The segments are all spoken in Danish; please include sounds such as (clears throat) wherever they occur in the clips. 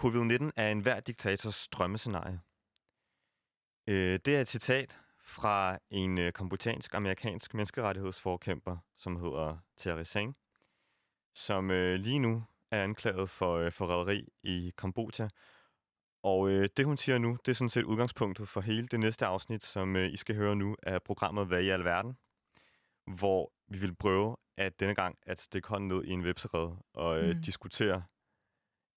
Covid-19 er enhver diktators drømmescenarie. Øh, det er et citat fra en øh, kambodsjansk-amerikansk menneskerettighedsforkæmper, som hedder Thierry Seng, som øh, lige nu er anklaget for øh, forræderi i Kambodja. Og øh, det, hun siger nu, det er sådan set udgangspunktet for hele det næste afsnit, som øh, I skal høre nu af programmet Hvad i alverden, hvor vi vil prøve at denne gang at stikke hånden ned i en websered og øh, mm. diskutere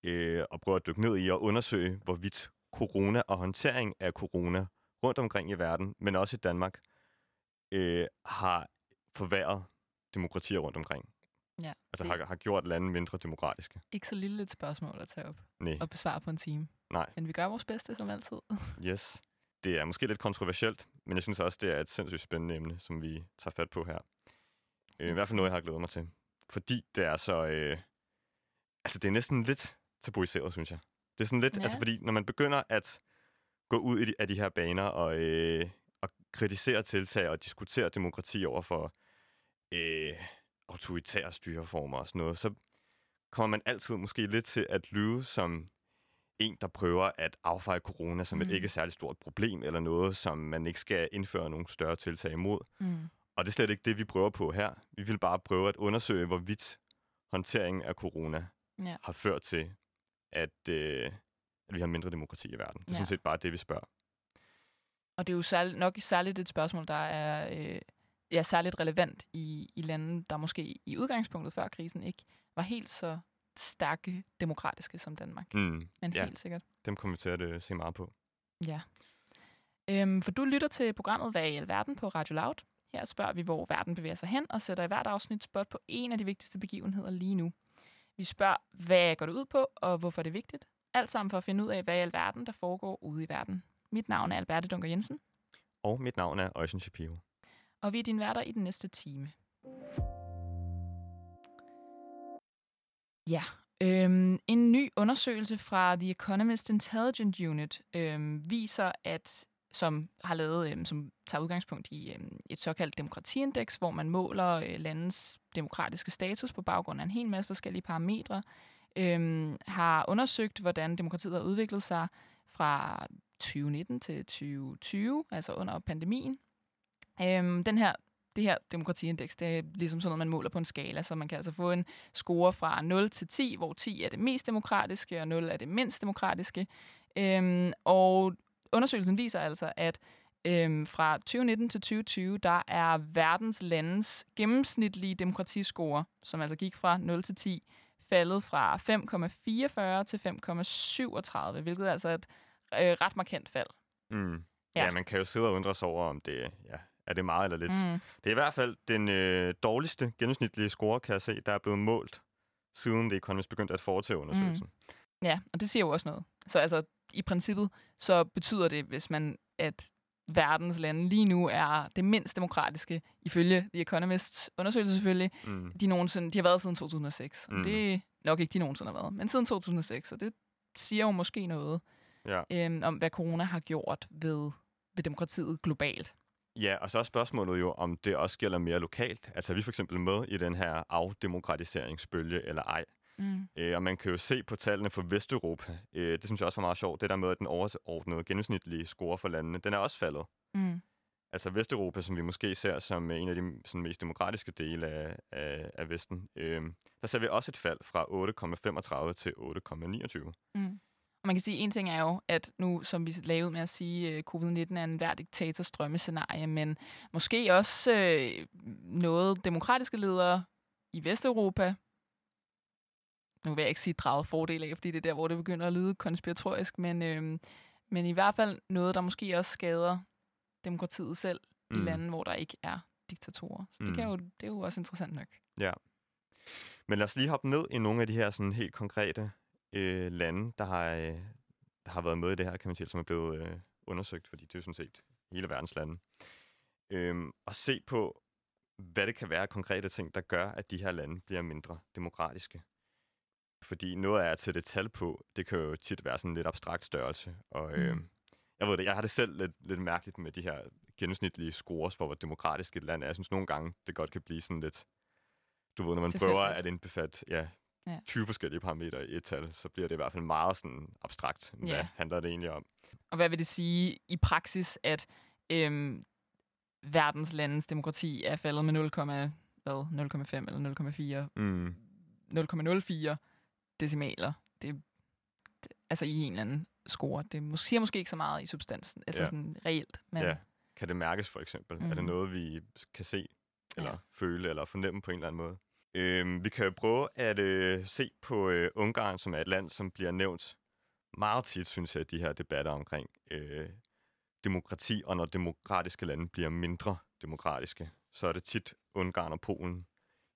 øh, og prøve at dykke ned i og undersøge, hvorvidt corona og håndtering af corona rundt omkring i verden, men også i Danmark, øh, har forværret demokratier rundt omkring. Ja, altså har, har gjort lande mindre demokratiske. Ikke så lille et spørgsmål at tage op Nej. og besvare på en time. Nej. Men vi gør vores bedste, som altid. (laughs) yes. Det er måske lidt kontroversielt, men jeg synes også, det er et sindssygt spændende emne, som vi tager fat på her. Øh, I hvert fald noget, jeg har glædet mig til. Fordi det er så... Øh, altså, det er næsten lidt tabuiseret, synes jeg. Det er sådan lidt... Ja. Altså, fordi når man begynder at gå ud i de, af de her baner og, øh, og kritisere tiltag og diskutere demokrati over for øh, autoritære styreformer og sådan noget, så kommer man altid måske lidt til at lyde som en, der prøver at affeje corona som mm. et ikke særligt stort problem, eller noget, som man ikke skal indføre nogle større tiltag imod. Mm. Og det er slet ikke det, vi prøver på her. Vi vil bare prøve at undersøge, hvorvidt håndteringen af corona ja. har ført til, at, øh, at vi har mindre demokrati i verden. Det er ja. sådan set bare det, vi spørger. Og det er jo særlig, nok særligt et spørgsmål, der er øh, ja, særligt relevant i, i lande, der måske i udgangspunktet før krisen ikke var helt så stærke demokratiske som Danmark. Mm, Men ja, helt sikkert. Dem kommer vi til at uh, se meget på. Ja. Øhm, for du lytter til programmet Hvad i alverden på Radio Loud. Her spørger vi, hvor verden bevæger sig hen, og sætter i hvert afsnit spot på en af de vigtigste begivenheder lige nu. Vi spørger, hvad går det ud på, og hvorfor det er vigtigt? Alt sammen for at finde ud af, hvad i alverden, der foregår ude i verden. Mit navn er Alberte Dunker Jensen. Og mit navn er Øjsen Shapiro. Og vi er dine værter i den næste time. Ja, øhm, en ny undersøgelse fra The Economist Intelligence Unit øhm, viser, at som har lavet, øh, som tager udgangspunkt i øh, et såkaldt demokratiindeks, hvor man måler øh, landets demokratiske status på baggrund af en hel masse forskellige parametre, øh, har undersøgt, hvordan demokratiet har udviklet sig fra 2019 til 2020, altså under pandemien. Øh, den her det her demokratiindeks, det er ligesom sådan noget, man måler på en skala, så man kan altså få en score fra 0 til 10, hvor 10 er det mest demokratiske, og 0 er det mindst demokratiske. Øhm, og undersøgelsen viser altså, at øhm, fra 2019 til 2020, der er verdens landes gennemsnitlige demokratiscore, som altså gik fra 0 til 10, faldet fra 5,44 til 5,37, hvilket er altså et øh, ret markant fald. Mm. Ja. ja, man kan jo sidde og undre sig over, om det ja, er det meget eller lidt. Mm. Det er i hvert fald den øh, dårligste gennemsnitlige score, kan jeg se, der er blevet målt, siden det Economist begyndte at foretage undersøgelsen. Mm. Ja, og det siger jo også noget. Så altså, i princippet, så betyder det, hvis man, at verdens lande lige nu er det mindst demokratiske, ifølge The Economist undersøgelse selvfølgelig, mm. de, nogensinde, de har været siden 2006. Mm. Det er nok ikke, de nogensinde har været, men siden 2006, og det siger jo måske noget ja. øhm, om, hvad corona har gjort ved, ved demokratiet globalt. Ja, og så er spørgsmålet jo, om det også gælder mere lokalt. Altså er vi for eksempel med i den her afdemokratiseringsbølge eller ej? Mm. Øh, og man kan jo se på tallene for Vesteuropa. Øh, det synes jeg også var meget sjovt. Det der med, at den overordnede gennemsnitlige score for landene, den er også faldet. Mm. Altså Vesteuropa, som vi måske ser som en af de sådan, mest demokratiske dele af, af, af Vesten, øh, der ser vi også et fald fra 8,35 til 8,29. Mm. Og man kan sige, en ting er jo, at nu, som vi lavede med at sige, at øh, covid-19 er en hver diktators drømmescenarie, men måske også øh, noget demokratiske ledere i Vesteuropa, nu vil jeg ikke sige draget fordel af, fordi det er der, hvor det begynder at lyde konspiratorisk, men, øh, men i hvert fald noget, der måske også skader demokratiet selv mm. i lande, hvor der ikke er diktatorer. Så mm. det, kan jo, det er jo også interessant nok. Ja. Men lad os lige hoppe ned i nogle af de her sådan helt konkrete øh, lande, der har, øh, der har været med i det her, kan man sige, som er blevet øh, undersøgt, fordi det er jo sådan set hele verdens lande. Øhm, og se på, hvad det kan være konkrete ting, der gør, at de her lande bliver mindre demokratiske. Fordi noget er at sætte et tal på, det kan jo tit være sådan en lidt abstrakt størrelse. Og øh, mm. jeg ved det, jeg har det selv lidt, lidt mærkeligt med de her gennemsnitlige scores for, hvor demokratisk et land er. Jeg synes nogle gange, det godt kan blive sådan lidt, du ved, når man prøver at indbefatte ja, Ja. 20 forskellige parametre i et tal, så bliver det i hvert fald meget sådan abstrakt. Hvad Ja. handler det egentlig om? Og hvad vil det sige i praksis, at øhm, verdens landes demokrati er faldet med 0, hvad, 0,5 eller 0,4 Mm. 0,04 decimaler. Det, det, altså i en eller anden score. Det må- siger måske ikke så meget i substansen, altså Ja. sådan reelt. Men, Ja. Kan det mærkes for eksempel? Mm. Er det Mhm. noget, vi kan se, eller Ja. føle, eller fornemme på en eller anden måde? Øhm, vi kan jo prøve at øh, se på øh, Ungarn, som er et land, som bliver nævnt meget tit, synes jeg, i de her debatter omkring øh, demokrati, og når demokratiske lande bliver mindre demokratiske, så er det tit Ungarn og Polen,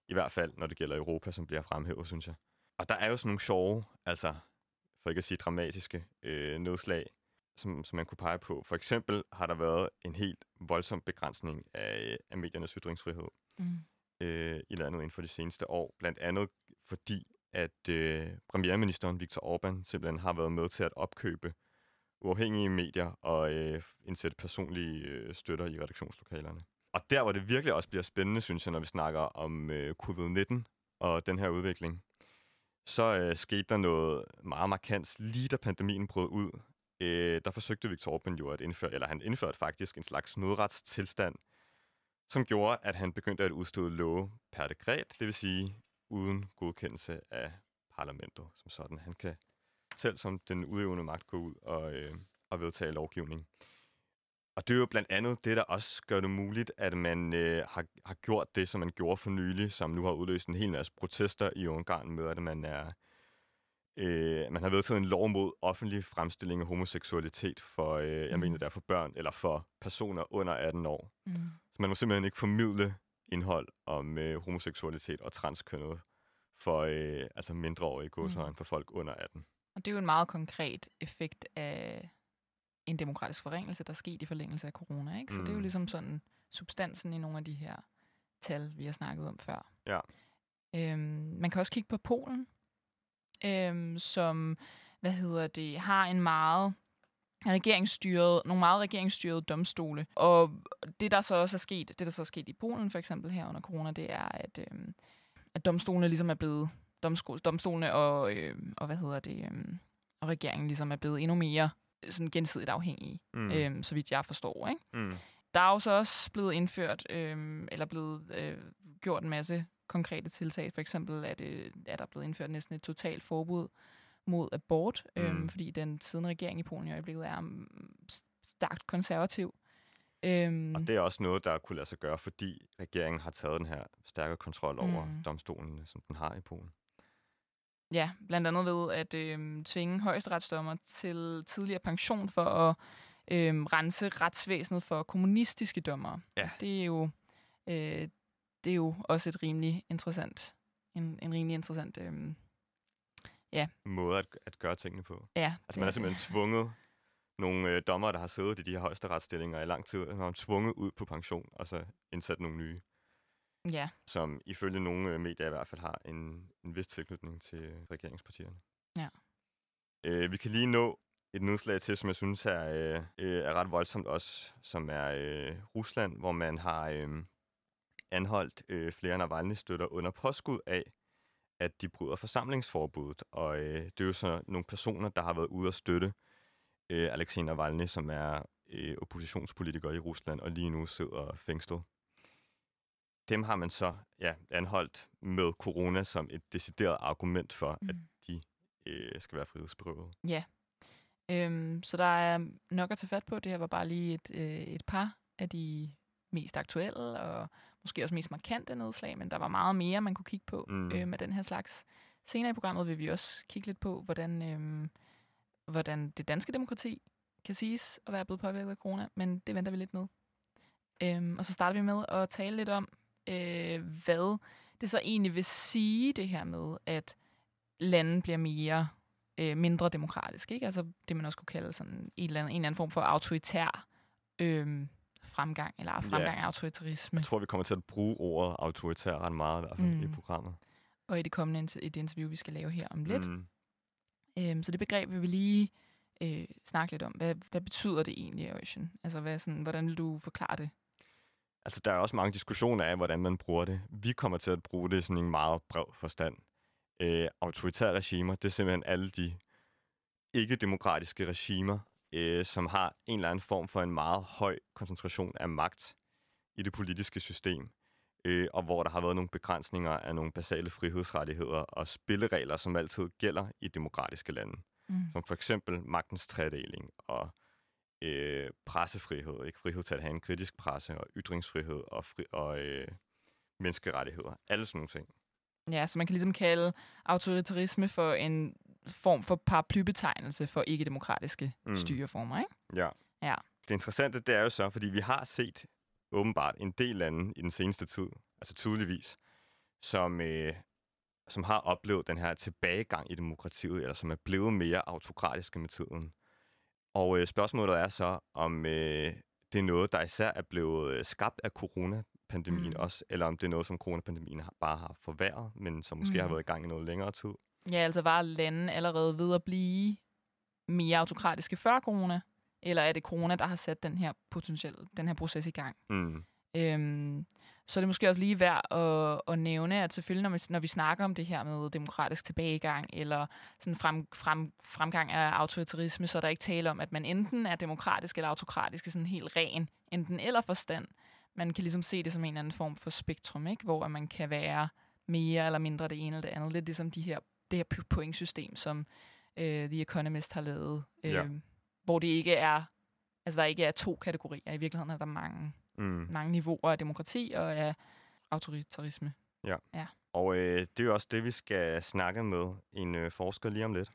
i hvert fald når det gælder Europa, som bliver fremhævet, synes jeg. Og der er jo sådan nogle sjove, altså for ikke at sige dramatiske, øh, nedslag, som, som man kunne pege på. For eksempel har der været en helt voldsom begrænsning af, af mediernes ytringsfrihed mm, øh, i landet inden for de seneste år. Blandt andet fordi, at øh, premierministeren Viktor Orbán simpelthen har været med til at opkøbe uafhængige medier og øh, indsætte personlige øh, støtter i redaktionslokalerne. Og der, hvor det virkelig også bliver spændende, synes jeg, når vi snakker om øh, covid-19 og den her udvikling, så øh, skete der noget meget markant lige da pandemien brød ud. Øh, der forsøgte Viktor Orbán jo at indføre, eller han indførte faktisk en slags nødretstilstand, som gjorde, at han begyndte at udstøde love per dekret, det vil sige uden godkendelse af parlamentet som sådan. Han kan selv som den udøvende magt gå ud og, øh, og vedtage lovgivning. Og det er jo blandt andet det, der også gør det muligt, at man øh, har, har gjort det, som man gjorde for nylig, som nu har udløst en hel masse protester i Ungarn med, at man er øh, man har vedtaget en lov mod offentlig fremstilling af homoseksualitet for, øh, jeg Mm. mener, der for børn eller for personer under 18 år. mm, Så man må simpelthen ikke formidle indhold om øh, homoseksualitet og transkønnet for øh, altså mindreårige gåsøjne Mm. for folk under 18. og det er jo en meget konkret effekt af en demokratisk forringelse, der er sket i forlængelse af corona. Ikke? Så det er jo Mm. ligesom sådan substansen i nogle af de her tal, vi har snakket om før. Ja. Øhm, man kan også kigge på Polen, øhm, som hvad hedder det, har en meget regeringsstyret, nogle meget regeringsstyrede domstole. Og det, der så også er sket, det der så er sket i Polen for eksempel her under corona, det er, at, øhm, at domstolene ligesom er blevet, domstolene og, øhm, og hvad hedder det, øhm, og regeringen ligesom er blevet endnu mere sådan gensidigt afhængige, Mm. øhm, så vidt jeg forstår. Ikke? Mm. Der er jo så også blevet indført, øhm, eller blevet øh, gjort en masse konkrete tiltag. For eksempel er, det, er der blevet indført næsten et totalt forbud mod abort, øhm, Mm. fordi den siddende regering i Polen i øjeblikket er mm, stærkt konservativ. Øhm, Og det er også noget, der kunne lade sig gøre, fordi regeringen har taget den her stærkere kontrol over Mm. domstolen, som den har i Polen. Ja, blandt andet ved at øhm, tvinge højesteretsdommer til tidligere pension for at øhm, rense retsvæsenet for kommunistiske dommere. Ja. Det er jo øh, det er jo også et rimelig interessant en, en rimelig interessant øhm, Måde at, at gøre tingene på. ja. Altså man er simpelthen tvunget nogle øh, dommer, der har siddet i de her højesteretsstillinger i lang tid, har tvunget ud på pension, og så indsat nogle nye, ja, som ifølge nogle øh, medier i hvert fald har en, en vis tilknytning til regeringspartierne. Ja. Øh, vi kan lige nå et nedslag til, som jeg synes er, øh, øh, er ret voldsomt også, som er øh, Rusland, hvor man har øh, anholdt øh, flere Navalny-støtter under påskud af, at de bryder forsamlingsforbuddet. Og øh, det er jo så nogle personer, der har været ude at støtte øh, Alexei Navalny, som er øh, oppositionspolitiker i Rusland, og lige nu sidder fængslet. Dem har man så ja, anholdt med corona som et decideret argument for, mm. at de øh, skal være frihedsberøvet. ja. Øhm, så der er nok at tage fat på. Det her var bare lige et, øh, et par af de mest aktuelle og måske også mest markante nedslag, men der var meget mere, man kunne kigge på mm. øh, med den her slags. Senere i programmet vil vi også kigge lidt på, hvordan, øh, hvordan det danske demokrati kan siges at være blevet påvirket af corona, men det venter vi lidt med. Øhm, og så starter vi med at tale lidt om, øh, hvad det så egentlig vil sige, det her med, at lande bliver mere øh, mindre demokratiske. Ikke? Altså det, man også kunne kalde sådan en eller anden, en eller anden form for autoritær øh, fremgang, eller fremgang af autoritarisme. Jeg tror, vi kommer til at bruge ordet autoritær ret meget, i hvert fald mm. i Mm. programmet. Og i det kommende inter- et interview, vi skal lave her om lidt. Mm. Øhm, så det begreb vil vi lige øh, snakke lidt om. Hvad, hvad betyder det egentlig, Ocean? Altså, hvad, sådan, hvordan vil du forklare det? Altså, der er også mange diskussioner af, hvordan man bruger det. Vi kommer til at bruge det i sådan en meget bred forstand. øh, autoritære regimer, det er simpelthen alle de ikke-demokratiske regimer, øh, som har en eller anden form for en meget høj koncentration af magt i det politiske system, øh, og hvor der har været nogle begrænsninger af nogle basale frihedsrettigheder og spilleregler, som altid gælder i demokratiske lande. Mm. Som for eksempel magtens tredeling og øh, pressefrihed, ikke frihed til at have en kritisk presse og ytringsfrihed og, fri, og øh, menneskerettigheder. Alle sådan nogle ting. Ja, så man kan ligesom kalde autoritarisme for en form for paraplybetegnelse for ikke-demokratiske mm. styreformer, ikke? Ja. ja. Det interessante, det er jo så, fordi vi har set åbenbart en del lande i den seneste tid, altså tydeligvis, som, øh, som har oplevet den her tilbagegang i demokratiet, eller som er blevet mere autokratiske med tiden. Og øh, spørgsmålet er så, om øh, det er noget, der især er blevet øh, skabt af coronapandemien mm. også, eller om det er noget, som coronapandemien bare har forværret, men som måske mm. har været i gang i noget længere tid. Ja, altså var lande allerede ved at blive mere autokratiske før corona, eller er det corona, der har sat den her potentielle, den her proces i gang? Mm. Øhm, så er det måske også lige værd at, at nævne, at selvfølgelig, når vi, når vi snakker om det her med demokratisk tilbagegang, eller sådan frem, frem, fremgang af autoritarisme, så er der ikke tale om, at man enten er demokratisk eller autokratisk i sådan helt ren enten eller forstand. Man kan ligesom se det som en eller anden form for spektrum, ikke? hvor man kan være mere eller mindre det ene eller det andet. Lidt ligesom de her, det her pointsystem, som øh, The Economist har lavet, øh, ja. hvor det ikke er, altså der ikke er to kategorier. I virkeligheden er der mange mm. mange niveauer af demokrati og af autoritarisme. Ja, ja. og øh, det er jo også det, vi skal snakke med en øh, forsker lige om lidt.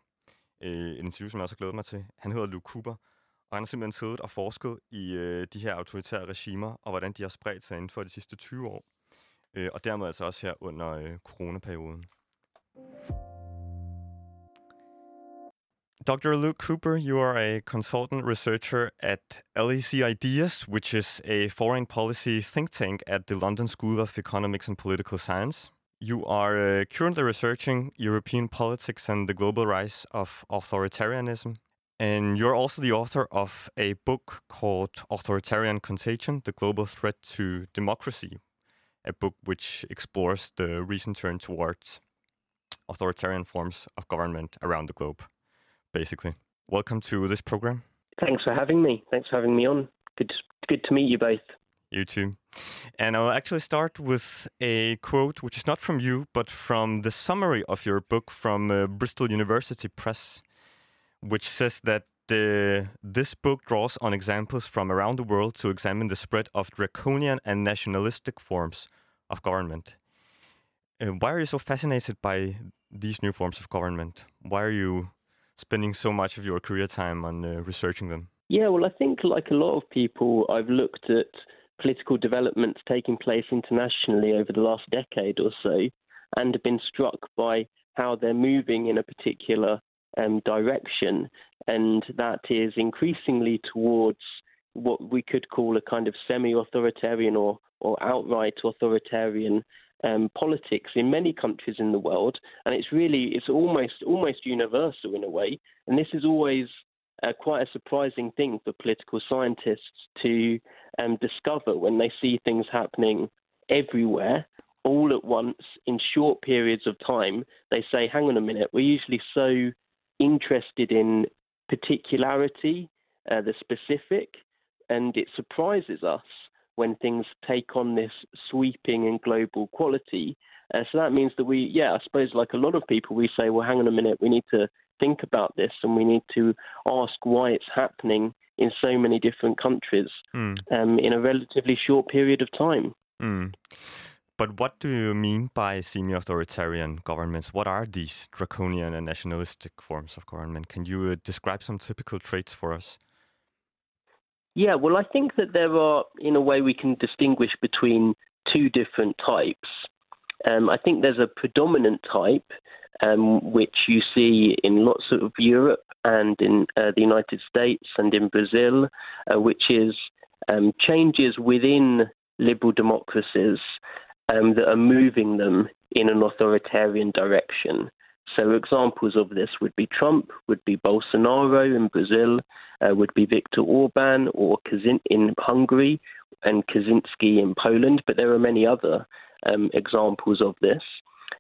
Øh, et interview, som jeg også har glædet mig til. Han hedder Luke Cooper, og han har simpelthen siddet og forsket i øh, de her autoritære regimer, og hvordan de har spredt sig inden for de sidste 20 år. Øh, og dermed altså også her under øh, coronaperioden. Dr. Luke Cooper, you are a consultant researcher at LEC Ideas, which is a foreign policy think tank at the London School of Economics and Political Science. You are uh, currently researching European politics and the global rise of authoritarianism. And you're also the author of a book called Authoritarian Contagion The Global Threat to Democracy, a book which explores the recent turn towards authoritarian forms of government around the globe basically. Welcome to this program. Thanks for having me. Thanks for having me on. Good, good to meet you both. You too. And I'll actually start with a quote, which is not from you, but from the summary of your book from uh, Bristol University Press, which says that uh, this book draws on examples from around the world to examine the spread of draconian and nationalistic forms of government. Uh, why are you so fascinated by these new forms of government? Why are you spending so much of your career time on uh, researching them? Yeah, well, I think like a lot of people, I've looked at political developments taking place internationally over the last decade or so and have been struck by how they're moving in a particular um, direction, and that is increasingly towards what we could call a kind of semi-authoritarian or or outright authoritarian um, politics in many countries in the world, and it's really it's almost almost universal in a way. And this is always uh, quite a surprising thing for political scientists to um, discover when they see things happening everywhere all at once in short periods of time. They say, "Hang on a minute, we're usually so interested in particularity, uh, the specific." And it surprises us when things take on this sweeping and global quality. Uh, so that means that we, yeah, I suppose like a lot of people, we say, well, hang on a minute, we need to think about this and we need to ask why it's happening in so many different countries mm. um, in a relatively short period of time. Mm. But what do you mean by semi authoritarian governments? What are these draconian and nationalistic forms of government? Can you uh, describe some typical traits for us? Yeah, well, I think that there are, in a way, we can distinguish between two different types. Um, I think there's a predominant type, um, which you see in lots of Europe and in uh, the United States and in Brazil, uh, which is um, changes within liberal democracies um, that are moving them in an authoritarian direction. So examples of this would be Trump, would be Bolsonaro in Brazil, uh, would be Viktor Orban or Kazin in Hungary and Kaczynski in Poland, but there are many other um, examples of this.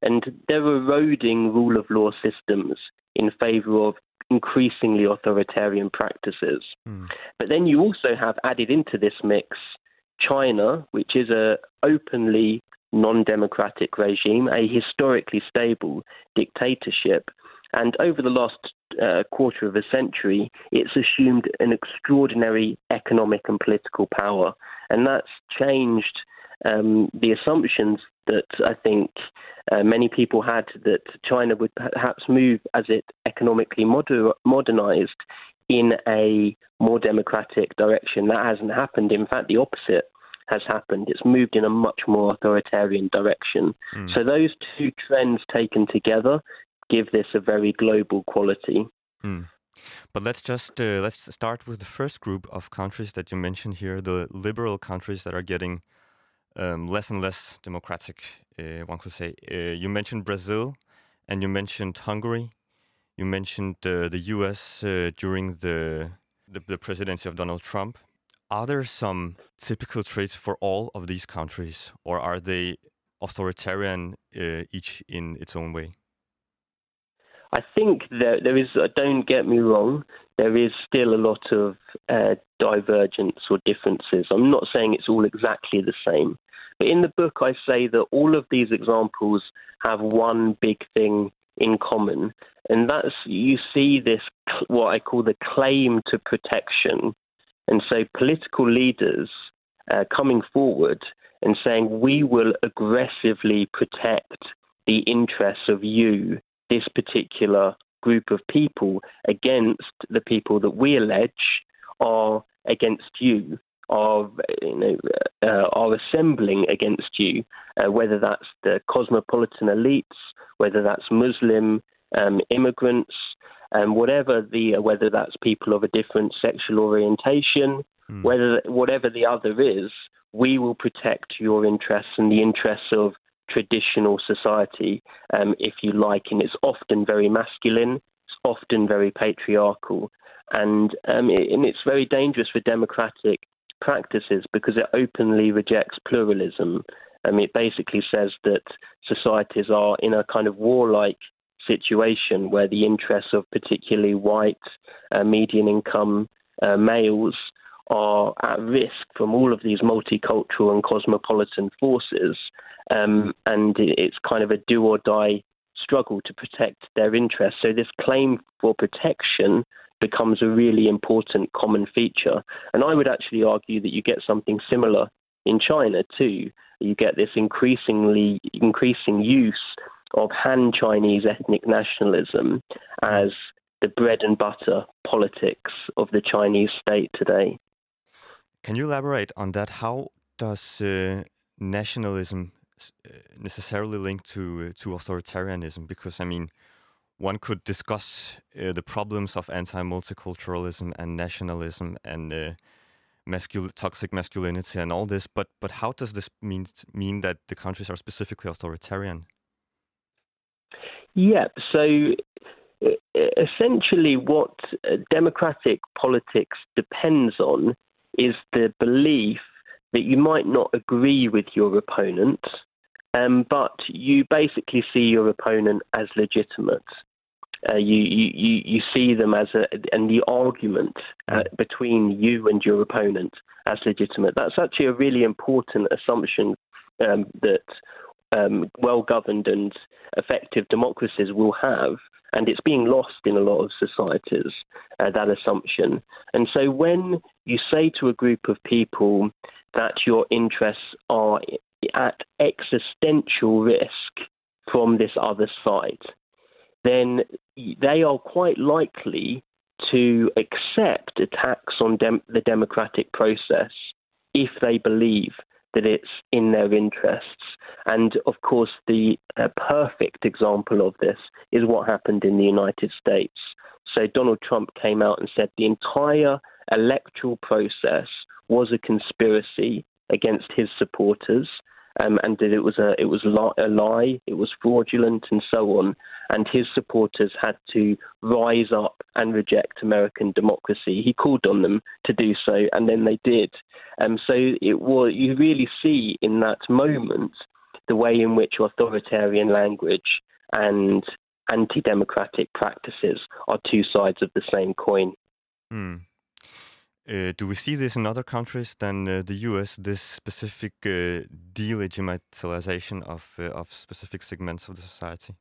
And they're eroding rule of law systems in favor of increasingly authoritarian practices. Mm. But then you also have added into this mix China, which is a openly non-democratic regime, a historically stable dictatorship. And over the last uh, quarter of a century, it's assumed an extraordinary economic and political power. And that's changed um, the assumptions that I think uh, many people had that China would perhaps move as it economically moder- modernized in a more democratic direction. That hasn't happened. In fact, the opposite has happened. It's moved in a much more authoritarian direction. Mm. So those two trends taken together give this a very global quality. Mm. But let's just uh, let's start with the first group of countries that you mentioned here, the liberal countries that are getting um, less and less democratic. Uh, one could say. Uh, you mentioned Brazil, and you mentioned Hungary. You mentioned uh, the U.S. Uh, during the, the the presidency of Donald Trump. Are there some typical traits for all of these countries, or are they authoritarian uh, each in its own way? I think that there is, uh, don't get me wrong, there is still a lot of uh, divergence or differences. I'm not saying it's all exactly the same. But in the book, I say that all of these examples have one big thing in common, and that's you see this, what I call the claim to protection. And so political leaders uh, coming forward and saying, we will aggressively protect the interests of you this particular group of people against the people that we allege are against you, are you know uh, are assembling against you, uh, whether that's the cosmopolitan elites, whether that's Muslim um, immigrants, um, whatever the whether that's people of a different sexual orientation, mm. whether whatever the other is, we will protect your interests and the interests of traditional society, um, if you like, and it's often very masculine, it's often very patriarchal, and, um, it, and it's very dangerous for democratic practices because it openly rejects pluralism. Um, it basically says that societies are in a kind of warlike situation where the interests of particularly white, uh, median income uh, males are at risk from all of these multicultural and cosmopolitan forces. Um, and it's kind of a do or die struggle to protect their interests. So this claim for protection becomes a really important common feature. And I would actually argue that you get something similar in China too. You get this increasingly increasing use of Han Chinese ethnic nationalism as the bread and butter politics of the Chinese state today. Can you elaborate on that? How does uh, nationalism uh, necessarily link to uh, to authoritarianism? Because I mean, one could discuss uh, the problems of anti-multiculturalism and nationalism and uh, mascul- toxic masculinity and all this, but but how does this mean mean that the countries are specifically authoritarian? Yeah, so essentially, what democratic politics depends on is the belief that you might not agree with your opponent, um, but you basically see your opponent as legitimate. Uh, you, you, you see them as a, and the argument uh, between you and your opponent as legitimate. That's actually a really important assumption um, that um, well governed and effective democracies will have and it's being lost in a lot of societies, uh, that assumption. And so when you say to a group of people that your interests are at existential risk from this other side, then they are quite likely to accept attacks on dem- the democratic process if they believe that it's in their interests. And of course, the uh, perfect example of this is what happened in the United States. So Donald Trump came out and said the entire electoral process was a conspiracy against his supporters um, and that it was a it was a lie, it was fraudulent, and so on. And his supporters had to rise up and reject American democracy. He called on them to do so, and then they did. Um, so it was you really see in that moment the way in which authoritarian language and anti democratic practices are two sides of the same coin. Mm. Uh, do we see this in other countries than uh, the US, this specific uh, delegitimization of, uh, of specific segments of the society?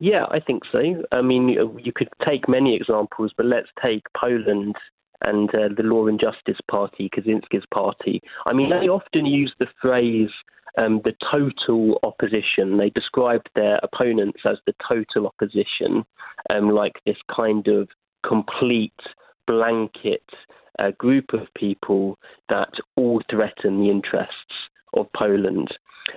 Yeah, I think so. I mean, you could take many examples, but let's take Poland and uh, the Law and Justice Party, Kaczynski's party. I mean, they often use the phrase um, the total opposition. They described their opponents as the total opposition, um, like this kind of complete blanket uh, group of people that all threaten the interests of Poland.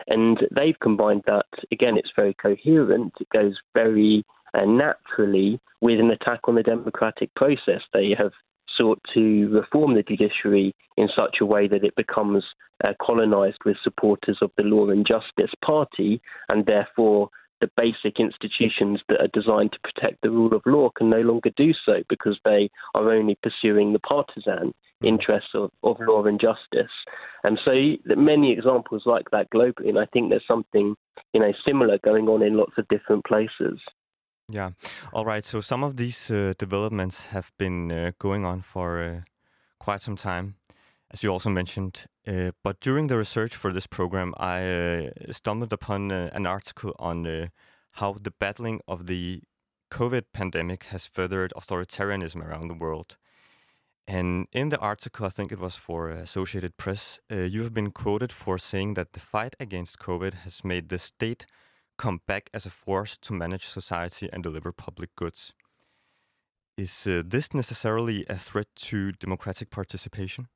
And they've combined that, again, it's very coherent, it goes very uh, naturally with an attack on the democratic process. They have sought to reform the judiciary in such a way that it becomes uh, colonized with supporters of the Law and Justice Party, and therefore the basic institutions that are designed to protect the rule of law can no longer do so because they are only pursuing the partisan interests of, of law and justice. And so many examples like that globally, and I think there's something you know similar going on in lots of different places. Yeah. All right. So some of these uh, developments have been uh, going on for uh, quite some time, as you also mentioned. Uh, but during the research for this program, I uh, stumbled upon uh, an article on how the battling of the COVID pandemic has furthered authoritarianism around the world. And in the article, I think it was for Associated Press, you have been quoted for saying that the fight against COVID has made the state come back as a force to manage society and deliver public goods. Is uh, this necessarily a threat to democratic participation?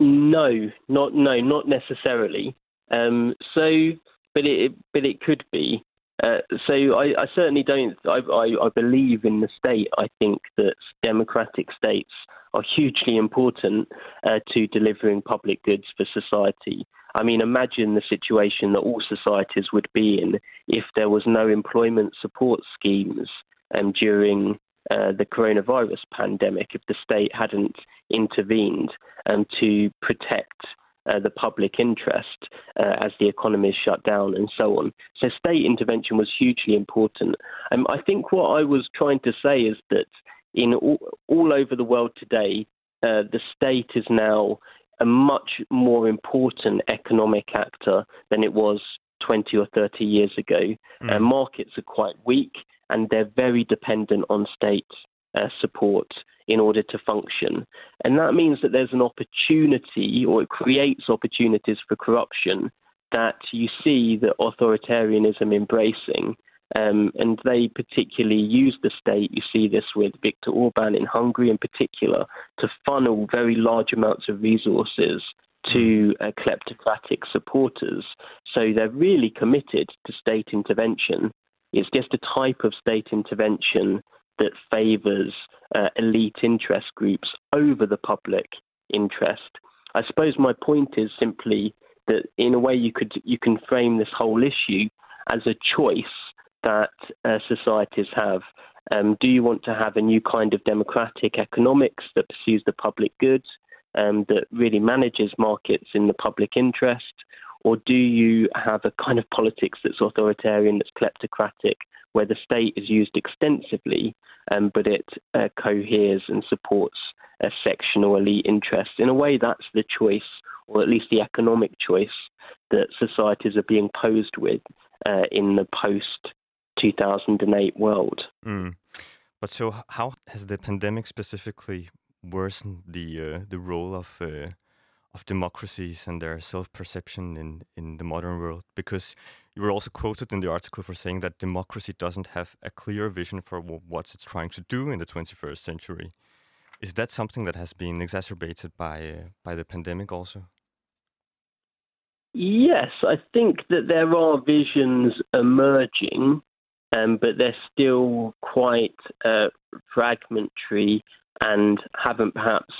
No, not no, not necessarily. Um, so, but it but it could be. Uh, so I, I, certainly don't. I, I, I, believe in the state. I think that democratic states are hugely important uh, to delivering public goods for society. I mean, imagine the situation that all societies would be in if there was no employment support schemes um, during uh, the coronavirus pandemic, if the state hadn't intervened um, to protect uh, the public interest uh, as the economy is shut down and so on. So state intervention was hugely important. Um, I think what I was trying to say is that in all, all over the world today, uh, the state is now a much more important economic actor than it was 20 or 30 years ago. Mm. Markets are quite weak and they're very dependent on state uh, support in order to function. And that means that there's an opportunity or it creates opportunities for corruption that you see the authoritarianism embracing. Um, and they particularly use the state. You see this with Viktor Orban in Hungary, in particular, to funnel very large amounts of resources to uh, kleptocratic supporters. So they're really committed to state intervention. It's just a type of state intervention that favours uh, elite interest groups over the public interest. I suppose my point is simply that in a way you could you can frame this whole issue as a choice that uh, societies have. Um, do you want to have a new kind of democratic economics that pursues the public good, um, that really manages markets in the public interest? Or do you have a kind of politics that's authoritarian, that's kleptocratic, where the state is used extensively, um, but it uh, coheres and supports a sectional elite interests? In a way, that's the choice, or at least the economic choice, that societies are being posed with uh, in the post 2008 world. Mm. But so, how has the pandemic specifically worsened the uh, the role of uh, of democracies and their self perception in in the modern world? Because you were also quoted in the article for saying that democracy doesn't have a clear vision for what it's trying to do in the 21st century. Is that something that has been exacerbated by uh, by the pandemic also? Yes, I think that there are visions emerging um, but they're still quite uh, fragmentary and haven't perhaps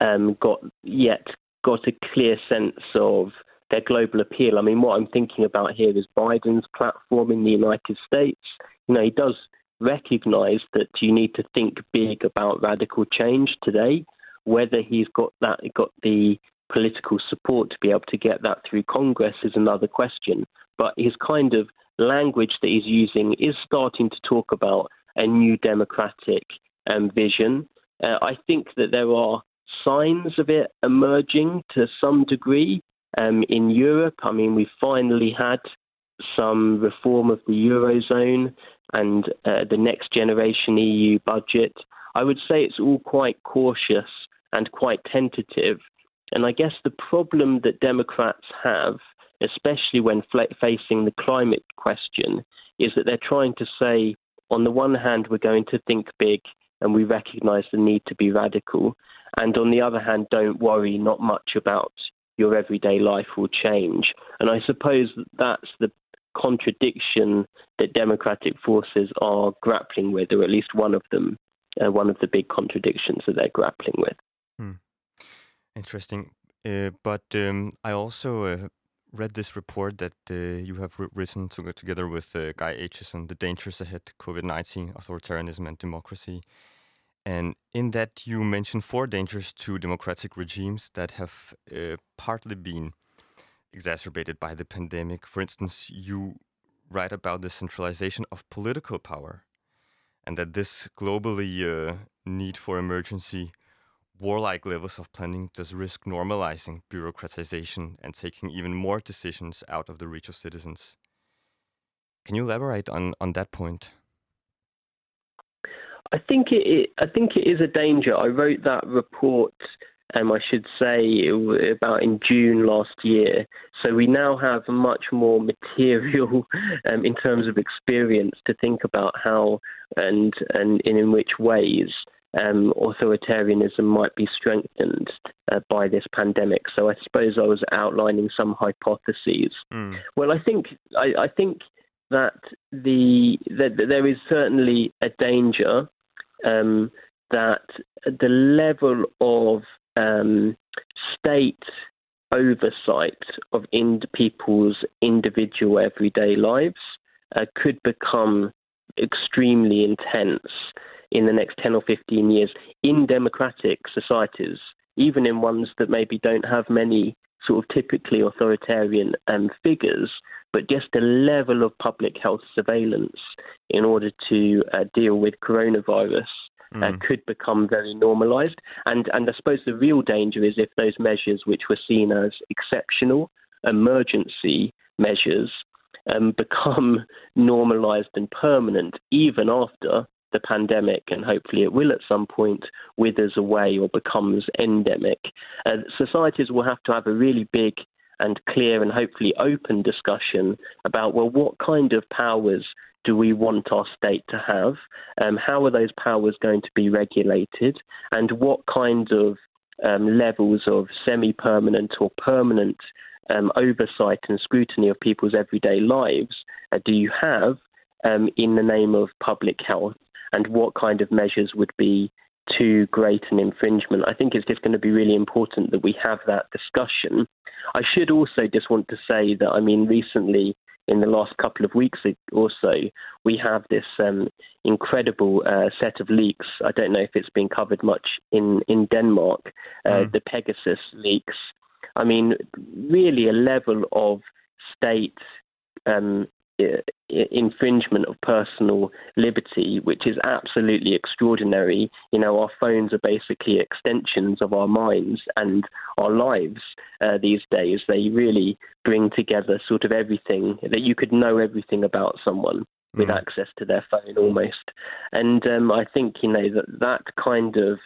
um, got yet got a clear sense of their global appeal. I mean, what I'm thinking about here is Biden's platform in the United States. You know, he does recognize that you need to think big about radical change today. Whether he's got that got the political support to be able to get that through Congress is another question. But his kind of language that he's using is starting to talk about a new democratic um, vision. Uh, I think that there are signs of it emerging to some degree um, in Europe. I mean, we finally had some reform of the Eurozone and uh, the next generation EU budget. I would say it's all quite cautious and quite tentative. And I guess the problem that Democrats have, especially when facing the climate question, is that they're trying to say, on the one hand, we're going to think big and we recognize the need to be radical. And on the other hand, don't worry, not much about your everyday life will change. And I suppose that's the contradiction that democratic forces are grappling with, or at least one of them, uh, one of the big contradictions that they're grappling with. Hmm. Interesting. Uh, but um, I also uh, read this report that uh, you have written to, together with uh, Guy Aitchison, The Dangers Ahead COVID 19, Authoritarianism and Democracy. And in that, you mention four dangers to democratic regimes that have uh, partly been exacerbated by the pandemic. For instance, you write about the centralization of political power and that this globally uh, need for emergency warlike levels of planning does risk normalizing bureaucratization and taking even more decisions out of the reach of citizens. Can you elaborate on, on that point? I think it, I think it is a danger. I wrote that report, um, I should say, about in June last year. So we now have much more material (laughs) um, in terms of experience to think about how and and, and in which ways um, authoritarianism might be strengthened uh, by this pandemic. So I suppose I was outlining some hypotheses. Mm. Well, I think I, I think that the that there is certainly a danger um, that the level of um, state oversight of ind- people's individual everyday lives uh, could become extremely intense in the next 10 or 15 years in democratic societies, even in ones that maybe don't have many sort of typically authoritarian um, figures, but just a level of public health surveillance in order to uh, deal with coronavirus mm. uh, could become very normalized. And, and I suppose the real danger is if those measures, which were seen as exceptional, emergency measures, um, (laughs) become normalized and permanent even after the pandemic, and hopefully it will at some point withers away or becomes endemic. Uh, societies will have to have a really big and clear and hopefully open discussion about well, what kind of powers do we want our state to have? Um, how are those powers going to be regulated? And what kind of um, levels of semi permanent or permanent um, oversight and scrutiny of people's everyday lives uh, do you have um, in the name of public health? And what kind of measures would be too great an infringement? I think it's just going to be really important that we have that discussion. I should also just want to say that, I mean, recently, in the last couple of weeks or so, we have this um, incredible uh, set of leaks. I don't know if it's been covered much in, in Denmark, uh, mm. the Pegasus leaks. I mean, really a level of state um, infringement of personal liberty, which is absolutely extraordinary. You know, our phones are basically extensions of our minds and our lives uh, these days. They really bring together sort of everything that you could know everything about someone with mm. access to their phone almost. And um, I think, you know, that that kind of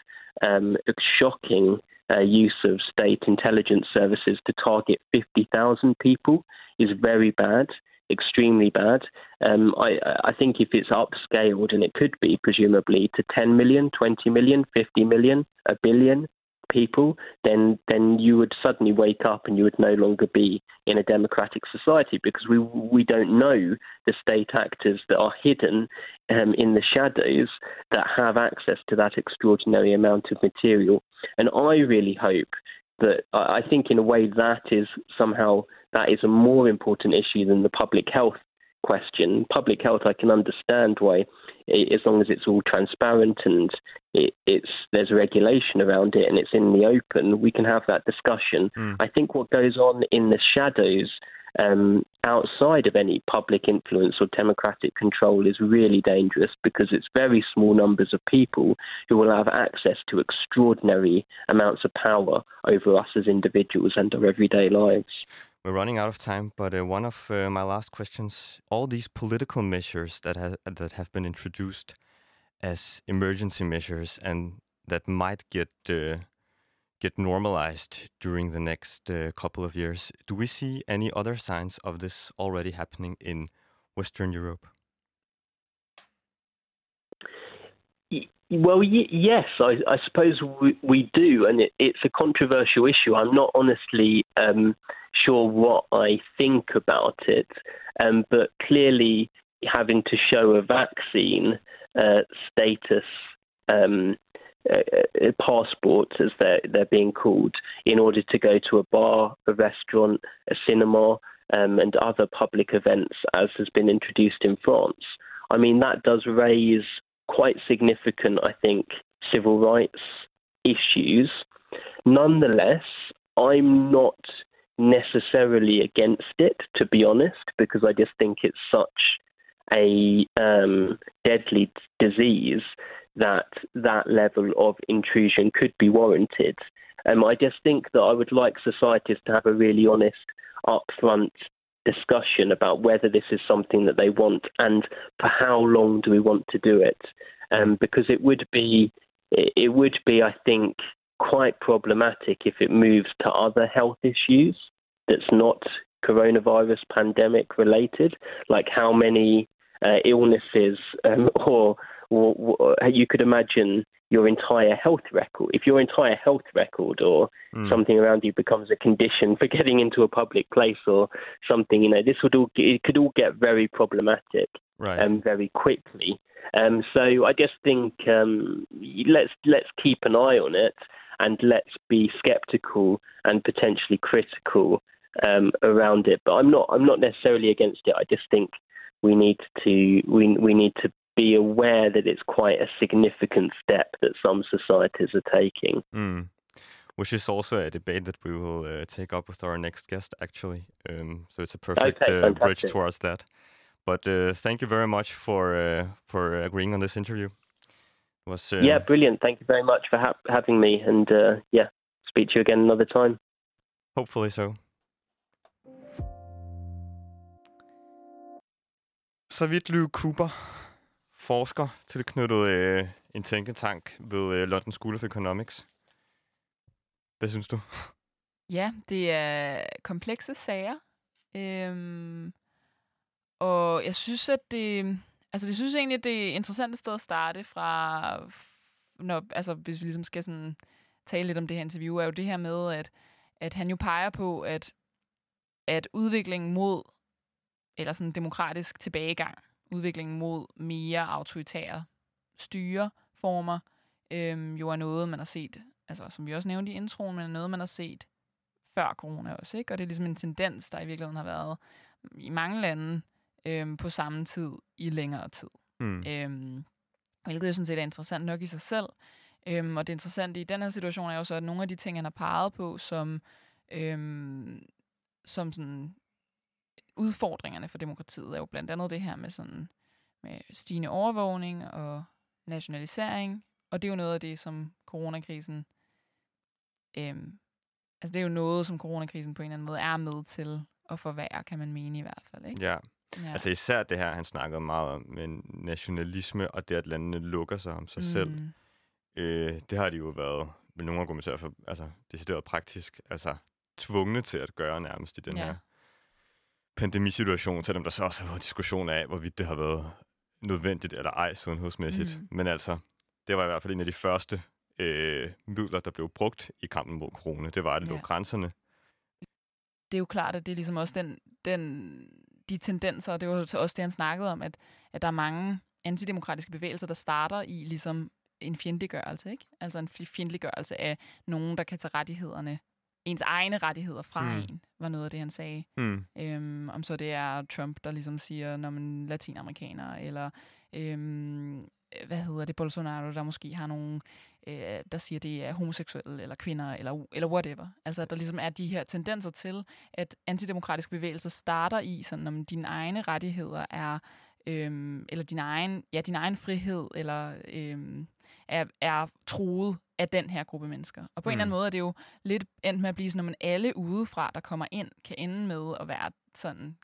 um, shocking uh, use of state intelligence services to target 50,000 people is very bad, extremely bad. Um, I, I, think if it's upscaled, and it could be presumably to 10 million, 20 million, 50 million, a billion, people, then then you would suddenly wake up and you would no longer be in a democratic society because we we don't know the state actors that are hidden um, in the shadows that have access to that extraordinary amount of material. And I really hope that I think in a way that is somehow that is a more important issue than the public health question. Public health, I can understand why, as long as it's all transparent and it, it's there's regulation around it and it's in the open, we can have that discussion. Mm. I think what goes on in the shadows um, outside of any public influence or democratic control is really dangerous because it's very small numbers of people who will have access to extraordinary amounts of power over us as individuals and our everyday lives. We're running out of time, but uh, one of uh, my last questions: all these political measures that have that have been introduced as emergency measures and that might get uh, get normalized during the next uh, couple of years. Do we see any other signs of this already happening in Western Europe? Well, yes, I, I suppose we, we, do, and it, it's a controversial issue. I'm not honestly um, sure what I think about it, um, but clearly having to show a vaccine uh, status um, uh, uh, passports, as they're they're being called, in order to go to a bar, a restaurant, a cinema, um, and other public events, as has been introduced in France. I mean, that does raise quite significant, I think, civil rights issues. Nonetheless, I'm not necessarily against it, to be honest, because I just think it's such a um, deadly disease that that level of intrusion could be warranted. Um, I just think that I would like societies to have a really honest, upfront discussion about whether this is something that they want and for how long do we want to do it. Um, because it would be, it would be, I think, quite problematic if it moves to other health issues that's not coronavirus pandemic related, like how many uh, illnesses um, (laughs) or or, uh, you could imagine your entire health record. If your entire health record or mm. something around you becomes a condition (laughs) for getting into a public place or something, you know, this would all it could all get very problematic right. um, very quickly. Um, so I just think um, let's let's keep an eye on it and let's be skeptical and potentially critical um, around it. But I'm not I'm not necessarily against it. I just think we need to we we need to be aware that it's quite a significant step that some societies are taking. Mm. Which is also a debate that we will uh, take up with our next guest, actually. Um, so it's a perfect okay, uh, bridge towards that. But uh, thank you very much for uh, for agreeing on this interview. Was uh, yeah, brilliant. Thank you very much for ha- having me, and uh, yeah, speak to you again another time. Hopefully so. Så vidt Lou Cooper forsker tilknyttet øh, en tænketank ved øh, London School of Economics. Hvad synes du? Ja, det er komplekse sager. Øhm, og jeg synes, at det... Altså, jeg synes egentlig, det er et interessant sted at starte fra... Når, altså, hvis vi ligesom skal sådan tale lidt om det her interview, er jo det her med, at, at han jo peger på, at, at udviklingen mod eller sådan demokratisk tilbagegang udviklingen mod mere autoritære styreformer, øhm, jo er noget, man har set, altså som vi også nævnte i introen, men er noget, man har set før corona også, ikke? Og det er ligesom en tendens, der i virkeligheden har været i mange lande øhm, på samme tid i længere tid. Mm. Øhm, hvilket jo sådan set er interessant nok i sig selv. Øhm, og det interessante i den her situation er jo så, at nogle af de ting, han har peget på, som, øhm, som sådan udfordringerne for demokratiet er jo blandt andet det her med sådan med stigende overvågning og nationalisering, og det er jo noget af det, som coronakrisen, øhm, altså det er jo noget, som coronakrisen på en eller anden måde er med til at forværre, kan man mene i hvert fald. Ikke? Ja. Ja, altså især det her, han snakkede meget om med nationalisme, og det, at landene lukker sig om sig mm. selv. Øh, det har de jo været, vil nogle argumentere for, altså decideret praktisk, altså tvungne til at gøre nærmest i den ja. her pandemisituation, selvom der så også har været diskussion af, hvorvidt det har været nødvendigt eller ej sundhedsmæssigt. Mm. Men altså, det var i hvert fald en af de første øh, midler, der blev brugt i kampen mod corona. Det var at lukke ja. grænserne. Det er jo klart, at det er ligesom også den, den, de tendenser, og det var også det, han snakkede om, at, at der er mange antidemokratiske bevægelser, der starter i ligesom en fjendtliggørelse, ikke? Altså en fjendtliggørelse af nogen, der kan tage rettighederne ens egne rettigheder fra Mm. en, var noget af det, han sagde. Mm. Øhm, om så det er Trump, der ligesom siger, når man latinamerikaner, eller øhm, hvad hedder det, Bolsonaro, der måske har nogen, øh, der siger, det er homoseksuelle, eller kvinder, eller, eller whatever. Altså, at der ligesom er de her tendenser til, at antidemokratiske bevægelser starter i, sådan om dine egne rettigheder er, øhm, eller din egen, ja, din egen frihed, eller øhm, er, er troet af den her gruppe mennesker. Og på mm. en eller anden Mm. måde er det jo lidt endt med at blive sådan, at man alle udefra, der kommer ind, kan ende med at være sådan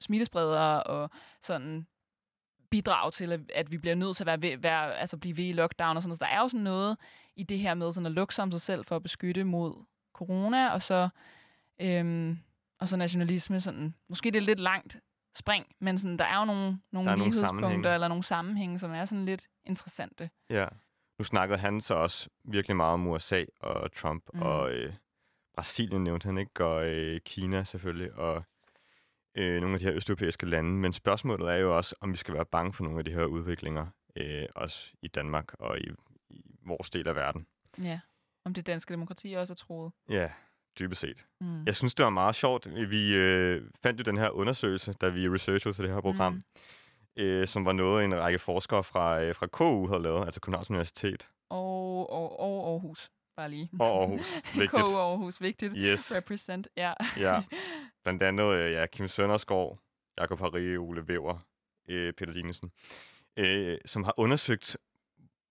smittespredere og sådan bidrage til, at, vi bliver nødt til at være ved, være, altså blive ved i lockdown og sådan noget. Så der er jo sådan noget i det her med sådan at lukke sig om sig selv for at beskytte mod corona, og så, øhm, og så nationalisme. Sådan, måske det er lidt langt spring, men sådan, der er jo nogle, nogle er lighedspunkter eller nogle sammenhænge, som er sådan lidt interessante. Ja. Nu snakkede han så også virkelig meget om USA og Trump, mm. og øh, Brasilien nævnte han ikke, og øh, Kina selvfølgelig, og øh, nogle af de her østeuropæiske lande. Men spørgsmålet er jo også, om vi skal være bange for nogle af de her udviklinger, øh, også i Danmark og i, i vores del af verden. Ja, om det danske demokrati også er troet. Ja, dybest set. Mm. Jeg synes, det var meget sjovt. Vi øh, fandt jo den her undersøgelse, da vi researchede til det her program, Mm. øh, som var noget, en række forskere fra, øh, fra KU havde lavet, altså Københavns Universitet Og, og, og Aarhus, bare lige. og Aarhus. (laughs) Vigtigt. KU Aarhus, vigtigt. Yes. Represent, ja. Ja. (laughs) Blandt andet øh, ja, Kim Søndersgaard, Jakob Harry, Ole Væver, øh, Peter Dinesen, øh, som har undersøgt,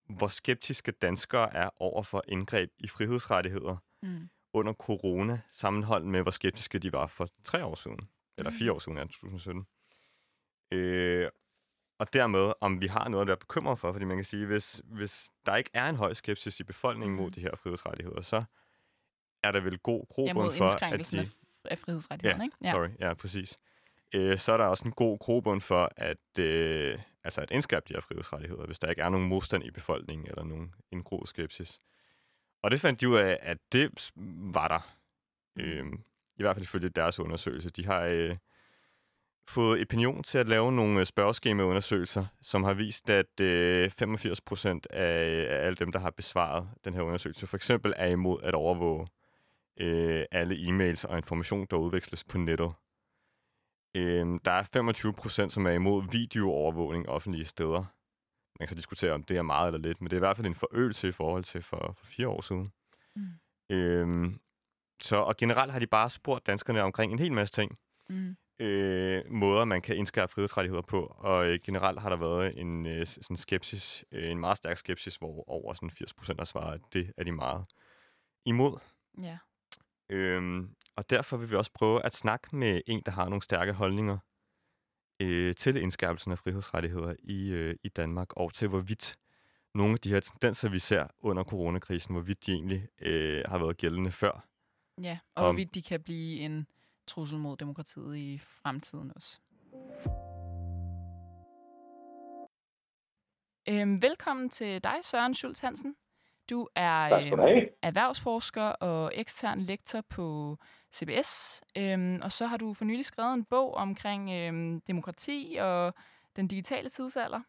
hvor skeptiske danskere er over for indgreb i frihedsrettigheder mm. under corona, sammenholdt med, hvor skeptiske de var for tre år siden, eller fire år siden, ja, 2017. Øh, og dermed, om vi har noget at være bekymret for, fordi man kan sige, hvis, hvis der ikke er en høj skepsis i befolkningen mod Mhm. de her frihedsrettigheder, så er der vel god grobund mod for, at de... af, frihedsrettighederne, ikke? Ja, sorry, ja, præcis. Øh, så er der også en god grobund for, at, øh, altså at indskærpe de her frihedsrettigheder, hvis der ikke er nogen modstand i befolkningen, eller nogen indgroet skepsis. Og det fandt de ud af, at det var der. Øh, I hvert fald ifølge deres undersøgelse. De har øh, fået Opinion til at lave nogle øh, spørgeskemaundersøgelser, som har vist, at øh, 85 procent af, af alle dem, der har besvaret den her undersøgelse, for eksempel er imod at overvåge øh, alle e-mails og information, der udveksles på nettet. Øh, der er 25 procent, som er imod videoovervågning offentlige steder. Man kan så diskutere, om det er meget eller lidt, men det er i hvert fald en forøgelse i forhold til for, for fire år siden. Mm. Øhm, så, og generelt har de bare spurgt danskerne omkring en hel masse ting. Mm. Øh, måder, man kan indskærpe frihedsrettigheder på. Og øh, generelt har der været en øh, sådan skepsis, øh, en meget stærk skepsis, hvor over sådan 80 procent har svaret, at det er de meget imod. Ja. Øhm, og derfor vil vi også prøve at snakke med en, der har nogle stærke holdninger øh, til indskærpelsen af frihedsrettigheder i, øh, i Danmark, og til hvorvidt nogle af de her tendenser, vi ser under coronakrisen, hvorvidt de egentlig øh, har været gældende før. Ja, og Om- hvorvidt de kan blive en trussel mod demokratiet i fremtiden også. Øhm, velkommen til dig, Søren Schultz Hansen. Du er have. erhvervsforsker og ekstern lektor på CBS. Øhm, og så har du for nylig skrevet en bog omkring øhm, demokrati og den digitale tidsalder.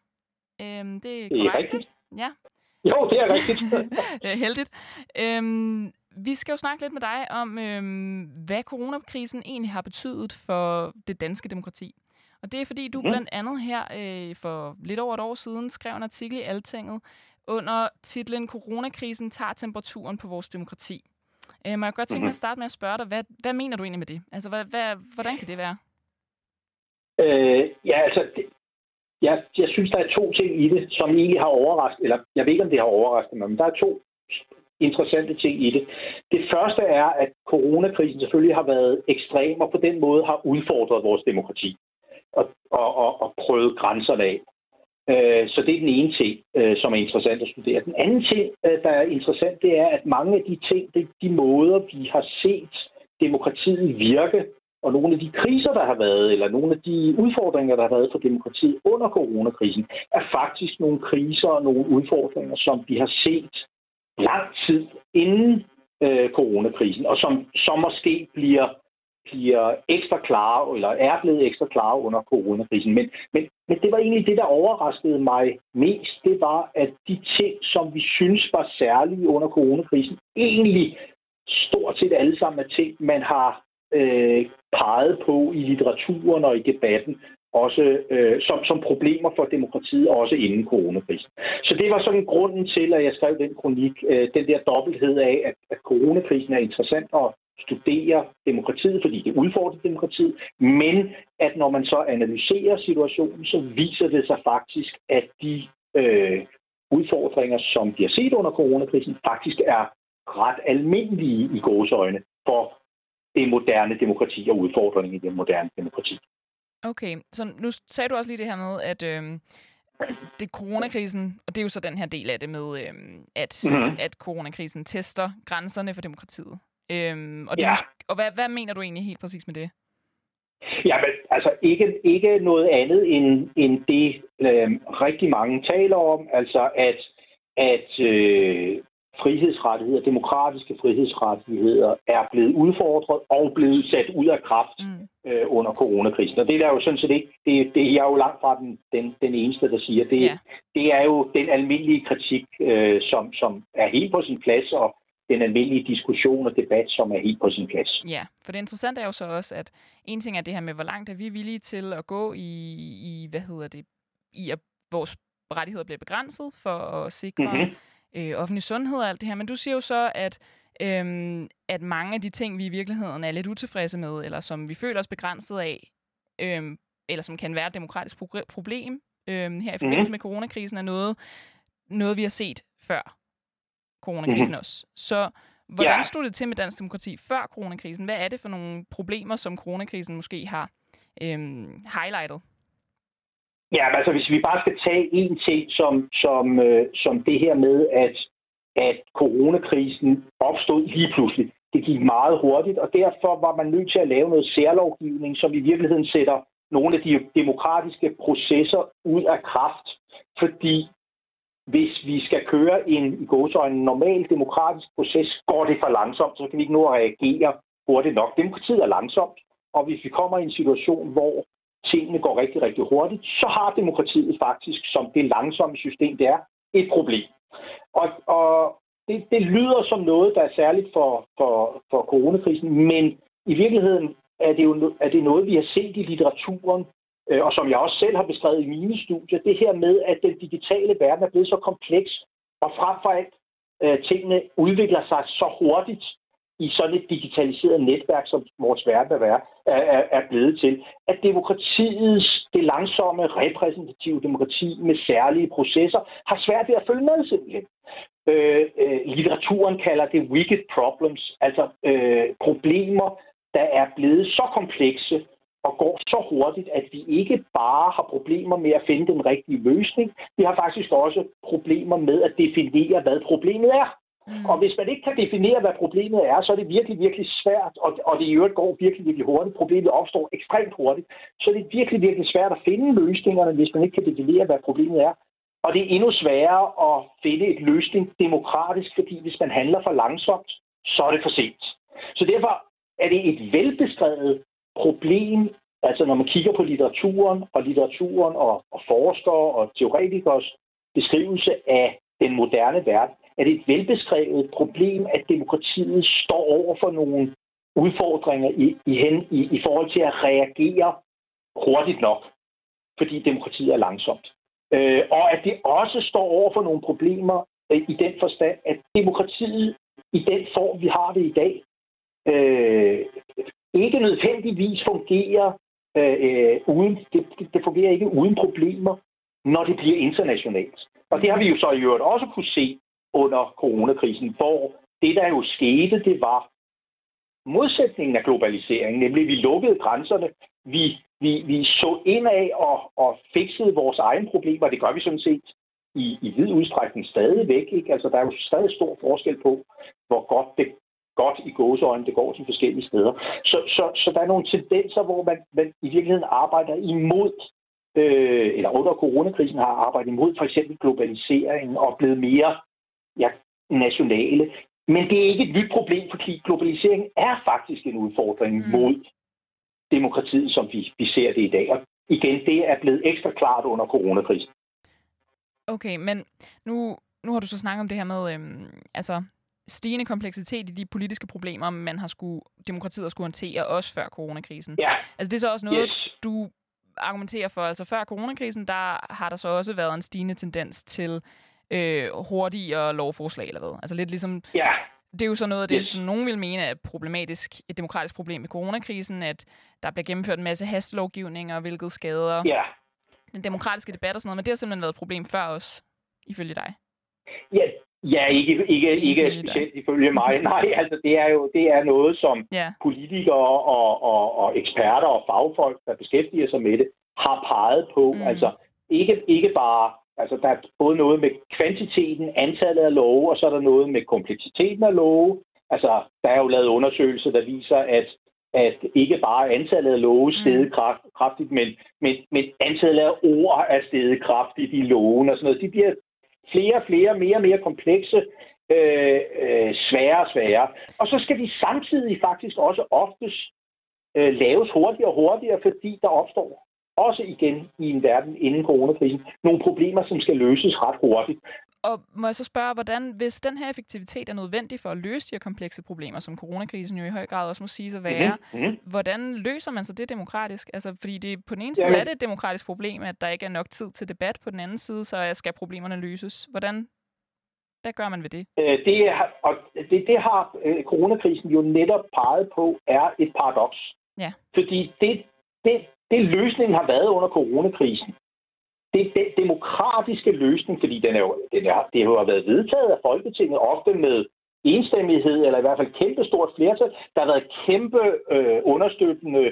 Øhm, det er Det er korrekt, rigtigt. Ja. Jo, det er rigtigt. (laughs) Øh, heldigt. Øhm, vi skal jo snakke lidt med dig om, øhm, hvad coronakrisen egentlig har betydet for det danske demokrati. Og det er fordi, du Mhm. blandt andet her øh, for lidt over et år siden skrev en artikel i Altinget under titlen Coronakrisen tager temperaturen på vores demokrati. Øh, må jeg godt tænke mig Mhm. at starte med at spørge dig, hvad, hvad mener du egentlig med det? Altså, hvad, hvad, hvordan kan det være? øh, ja, altså, det, jeg, jeg synes, der er to ting i det, som egentlig har overrasket, eller jeg ved ikke, om det har overrasket mig, men der er to interessante ting i det. Det første er, at coronakrisen selvfølgelig har været ekstrem, og på den måde har udfordret vores demokrati og, og, og, og prøvet grænserne af. Øh, Så det er den ene ting, øh, som er interessant at studere. Den anden ting, øh, der er interessant, det er, at mange af de ting, de, de måder, vi har set demokratiet virke, og nogle af de kriser, der har været, eller nogle af de udfordringer, der har været for demokratiet under coronakrisen, er faktisk nogle kriser og nogle udfordringer, som vi har set lang tid inden øh, coronakrisen, og som, som måske bliver, bliver ekstra klare, eller er blevet ekstra klare under coronakrisen. Men, men, men det var egentlig det, der overraskede mig mest. Det var, at de ting, som vi synes var særlige under coronakrisen, egentlig stort set alle sammen er ting, man har øh, peget på i litteraturen og i debatten, også øh, som, som problemer for demokratiet, også inden coronakrisen. Så det var sådan grunden til, at jeg skrev den kronik, øh, den der dobbelthed af, at, at coronakrisen er interessant at studere demokratiet, fordi det udfordrer demokratiet, men at når man så analyserer situationen, så viser det sig faktisk, at de øh, udfordringer, som vi har set under coronakrisen, faktisk er ret almindelige i gåsøjne for det moderne demokrati og udfordringen i det moderne demokrati. Okay, så nu sagde du også lige det her med, at øh, det coronakrisen, og det er jo så den her del af det med, øh, at, mm-hmm. at coronakrisen tester grænserne for demokratiet. Øh, og det ja. måske, og hvad, hvad mener du egentlig helt præcis med det? Ja, men altså ikke, ikke noget andet end, end det, øh, rigtig mange taler om, altså at, at øh, frihedsrettigheder, demokratiske frihedsrettigheder, er blevet udfordret og blevet sat ud af kraft mm. øh, under coronakrisen. Og det er jo sådan set ikke, det, det er jo langt fra den, den, den eneste, der siger. Det, yeah. det er jo den almindelige kritik, øh, som, som er helt på sin plads, og den almindelige diskussion og debat, som er helt på sin plads. Ja, for det interessante er jo så også, at en ting er det her med, hvor langt er vi villige til at gå i, i hvad hedder det, i at vores rettigheder bliver begrænset for at sikre mm-hmm øh, offentlig sundhed og alt det her. Men du siger jo så, at, øhm, at mange af de ting, vi i virkeligheden er lidt utilfredse med, eller som vi føler os begrænset af, øhm, eller som kan være et demokratisk problem øhm, her i forbindelse mm. med coronakrisen, er noget, noget, vi har set før coronakrisen mm. også. Så hvordan ja. stod det til med dansk demokrati før coronakrisen? Hvad er det for nogle problemer, som coronakrisen måske har øhm, highlightet? Ja, altså hvis vi bare skal tage en ting som, som, øh, som det her med, at, at coronakrisen opstod lige pludselig. Det gik meget hurtigt, og derfor var man nødt til at lave noget særlovgivning, som i virkeligheden sætter nogle af de demokratiske processer ud af kraft. Fordi hvis vi skal køre en i en normal demokratisk proces, går det for langsomt, så kan vi ikke nå at reagere hurtigt nok. Demokratiet er langsomt, og hvis vi kommer i en situation, hvor tingene går rigtig, rigtig hurtigt, så har demokratiet faktisk, som det langsomme system det er, et problem. Og, og det, det lyder som noget, der er særligt for, for, for coronakrisen, men i virkeligheden er det jo er det noget, vi har set i litteraturen, øh, og som jeg også selv har beskrevet i mine studier, det her med, at den digitale verden er blevet så kompleks, og frem for alt øh, tingene udvikler sig så hurtigt, i sådan et digitaliseret netværk, som vores verden er, er, er blevet til, at demokratiets, det langsomme repræsentative demokrati med særlige processer, har svært ved at følge med simpelthen. Øh, øh, litteraturen kalder det wicked problems, altså øh, problemer, der er blevet så komplekse og går så hurtigt, at vi ikke bare har problemer med at finde den rigtige løsning, vi har faktisk også problemer med at definere, hvad problemet er. Mm. Og hvis man ikke kan definere, hvad problemet er, så er det virkelig, virkelig svært, og, og det i øvrigt går virkelig, virkelig hurtigt. Problemet opstår ekstremt hurtigt. Så det er virkelig, virkelig svært at finde løsningerne, hvis man ikke kan definere, hvad problemet er. Og det er endnu sværere at finde et løsning demokratisk, fordi hvis man handler for langsomt, så er det for sent. Så derfor er det et velbeskrevet problem, altså når man kigger på litteraturen og litteraturen og, og forskere og teoretikers beskrivelse af den moderne verden, er det et velbeskrevet problem, at demokratiet står over for nogle udfordringer i, i, hen, i, i forhold til at reagere hurtigt nok, fordi demokratiet er langsomt. Øh, og at det også står over for nogle problemer øh, i den forstand, at demokratiet i den form, vi har det i dag, øh, ikke nødvendigvis fungerer øh, øh uden, det, det fungerer ikke uden problemer, når det bliver internationalt. Og det har vi jo så i øvrigt også kunne se under coronakrisen, hvor det, der jo skete, det var modsætningen af globaliseringen, nemlig vi lukkede grænserne, vi, vi, vi så af og, og fiksede vores egne problemer, det gør vi sådan set i, i vid udstrækning stadigvæk. Ikke? Altså, der er jo stadig stor forskel på, hvor godt det godt i gåseøjne, det går til forskellige steder. Så, så, så der er nogle tendenser, hvor man, man i virkeligheden arbejder imod, øh, eller under coronakrisen har arbejdet imod for eksempel globaliseringen og blevet mere ja, nationale. Men det er ikke et nyt problem, fordi globalisering er faktisk en udfordring mm. mod demokratiet, som vi, vi ser det i dag. Og igen, det er blevet ekstra klart under coronakrisen. Okay, men nu, nu har du så snakket om det her med, øhm, altså stigende kompleksitet i de politiske problemer, man har skulle, demokratiet har skulle håndtere, også før coronakrisen. Ja. Altså det er så også noget, Yes. du argumenterer for. Altså før coronakrisen, der har der så også været en stigende tendens til øh, hurtigere lovforslag eller hvad. Altså lidt ligesom, Ja, det er jo så noget af det, Yes. som nogen vil mene er problematisk, et demokratisk problem med coronakrisen, at der bliver gennemført en masse hastelovgivninger, hvilket skader ja. den demokratiske debat og sådan noget, men det har simpelthen været et problem før os, ifølge dig. Ja, ja ikke, ikke, ikke specielt ifølge mig. (laughs) Nej, altså det er jo det er noget, som Ja, politikere og, og, og eksperter og fagfolk, der beskæftiger sig med det, har peget på. Mm. Altså ikke, ikke bare, altså der er både noget med kvantiteten, antallet af love, og så er der noget med kompleksiteten af love. Altså der er jo lavet undersøgelser, der viser, at at ikke bare antallet af love steget Mm. kraft, kraftigt, men, men, men antallet af ord er steget kraftigt i loven og sådan noget. De bliver flere og flere, mere og mere komplekse, øh, øh, sværere og sværere. Og så skal de samtidig faktisk også oftest øh, laves hurtigere og hurtigere, fordi der opstår også igen i en verden inden coronakrisen nogle problemer, som skal løses ret hurtigt og må jeg så spørge, hvordan, hvis den her effektivitet er nødvendig for at løse de her komplekse problemer, som coronakrisen jo i høj grad også må sige at være, Mm-hmm. hvordan løser man så det demokratisk? Altså, fordi det, på den ene side Jamen- er det et demokratisk problem, at der ikke er nok tid til debat. På den anden side, så skal problemerne løses. Hvordan, hvad gør man ved det? Øh, det, har- og det, det har øh, coronakrisen jo netop peget på, er et paradoks. Ja. Fordi det, det, det løsningen har været under coronakrisen, det den demokratiske løsning, fordi den er jo, den er, det har jo været vedtaget af Folketinget, ofte med enstemmighed, eller i hvert fald kæmpe stort flertal. Der har været kæmpe øh, understøttende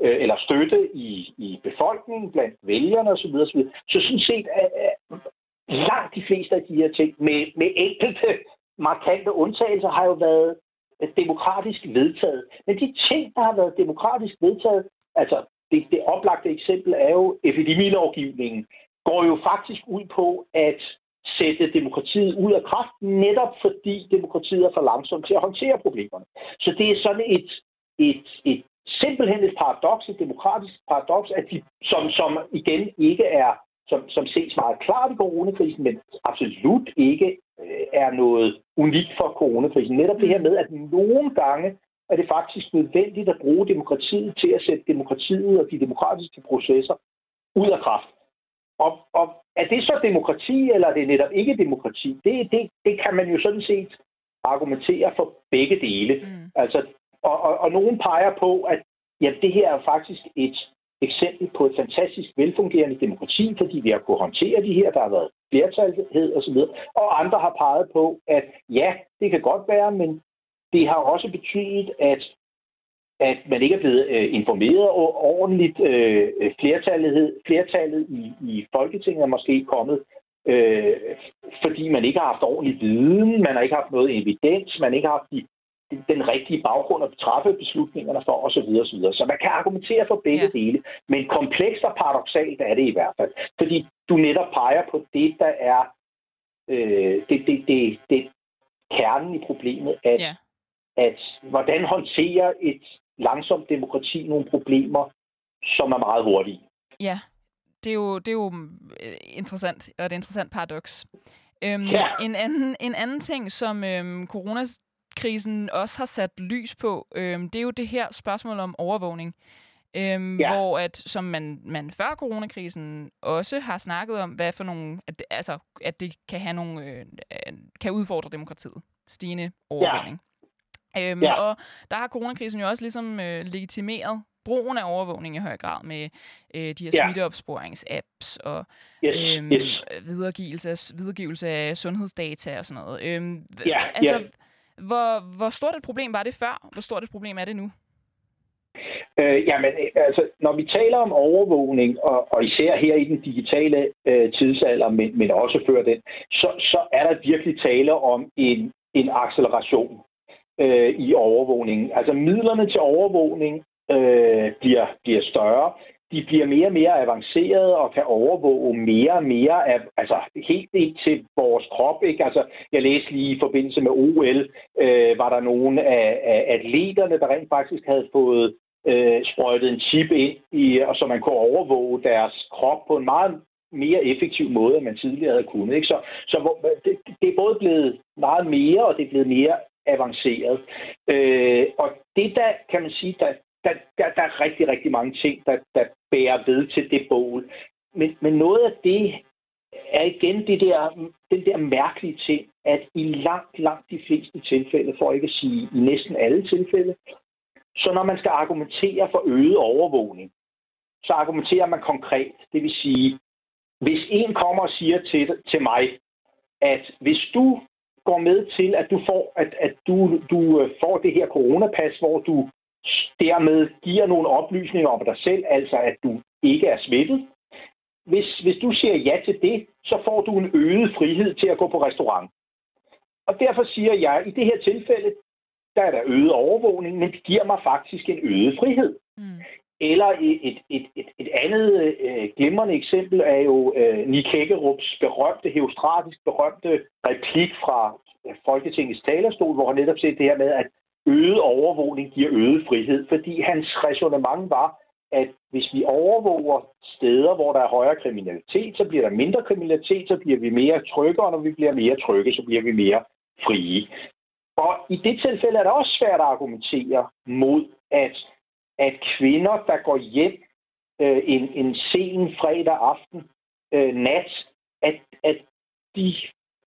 øh, eller støtte i, i befolkningen, blandt vælgerne osv. osv. Så sådan set er, er langt de fleste af de her ting, med, med enkelte markante undtagelser, har jo været demokratisk vedtaget. Men de ting, der har været demokratisk vedtaget, altså det, det oplagte eksempel er jo epidemilovgivningen, går jo faktisk ud på at sætte demokratiet ud af kraft, netop fordi demokratiet er for langsomt til at håndtere problemerne. Så det er sådan et, et, et simpelthen et paradoks, et demokratisk paradoks, at de, som, som igen ikke er, som, som ses meget klart i coronakrisen, men absolut ikke øh, er noget unikt for coronakrisen. Netop det her med, at nogle gange er det faktisk nødvendigt at bruge demokratiet til at sætte demokratiet og de demokratiske processer ud af kraft. Og, og er det så demokrati, eller er det netop ikke demokrati? Det, det, det kan man jo sådan set argumentere for begge dele. Mm. Altså, og, og, og nogen peger på, at ja, det her er faktisk et eksempel på et fantastisk velfungerende demokrati, fordi vi har kunnet håndtere de her, der har været flertalhed osv. Og andre har peget på, at ja, det kan godt være, men det har også betydet, at at man ikke er blevet øh, informeret og ordentligt. Øh, flertallet, flertallet i, i Folketinget er måske kommet, øh, fordi man ikke har haft ordentlig viden, man har ikke haft noget evidens, man ikke har haft de, den rigtige baggrund at træffe beslutningerne for osv. osv. Så man kan argumentere for begge Ja. ja. dele, men komplekst og paradoxalt er det i hvert fald. Fordi du netop peger på det, der er øh, det, det, det, det kernen i problemet, at Ja. at hvordan håndterer et langsomt demokrati nogle problemer, som er meget hurtige. Ja, det er jo, det er jo øh, interessant, og et interessant paradoks. Øhm, Ja. en, anden, en anden ting, som øhm, coronakrisen også har sat lys på, øhm, det er jo det her spørgsmål om overvågning. Øhm, Ja. Hvor at, som man, man før coronakrisen også har snakket om, hvad for nogle, at det, altså, at det kan have nogle, øh, øh, kan udfordre demokratiet. Stigende overvågning. Øhm, Ja. Og der har coronakrisen jo også ligesom øh, legitimeret brugen af overvågning i høj grad med øh, de her Ja. smitteopsporingsapps og Yes, øhm, yes. videregivelse, af, videregivelse af sundhedsdata og sådan noget. Øhm, Ja, altså, ja. Hvor, hvor stort et problem var det før? Hvor stort et problem er det nu? Øh, jamen, altså, når vi taler om overvågning, og, og især her i den digitale øh, tidsalder, men, men også før den, så, så er der virkelig tale om en, en acceleration øh, i overvågningen. Altså midlerne til overvågning øh, bliver, bliver større. De bliver mere og mere avancerede og kan overvåge mere og mere af, altså helt ind til vores krop. Ikke? Altså, jeg læste lige i forbindelse med OL, øh, var der nogle af, af atleterne, der rent faktisk havde fået øh, sprøjtet en chip ind, i, og så man kunne overvåge deres krop på en meget mere effektiv måde, end man tidligere havde kunnet. Ikke? Så, så det, det er både blevet meget mere, og det er blevet mere avanceret. Øh, og det der, kan man sige, der, der, der, der er rigtig, rigtig mange ting, der, der bærer ved til det bål. Men, men noget af det er igen det der, den der mærkelige ting, at i langt, langt de fleste tilfælde, for ikke at sige i næsten alle tilfælde, så når man skal argumentere for øget overvågning, så argumenterer man konkret. Det vil sige, hvis en kommer og siger til, til mig, at hvis du går med til, at du får, at, at du, du øh, får det her coronapas, hvor du dermed giver nogle oplysninger om dig selv, altså at du ikke er smittet. Hvis, hvis du siger ja til det, så får du en øget frihed til at gå på restaurant. Og derfor siger jeg, at i det her tilfælde, der er der øget overvågning, men det giver mig faktisk en øget frihed. Mm. Eller et, et, et, et, andet øh, glimrende eksempel er jo øh, Nick Hækkerups berømte, heostratisk berømte replik fra øh, Folketingets talerstol, hvor han netop siger det her med, at øget overvågning giver øget frihed, fordi hans resonemang var, at hvis vi overvåger steder, hvor der er højere kriminalitet, så bliver der mindre kriminalitet, så bliver vi mere trygge, og når vi bliver mere trygge, så bliver vi mere frie. Og i det tilfælde er det også svært at argumentere mod, at, at kvinder, der går hjem øh, en, en sen fredag aften, øh, nat, at, at de,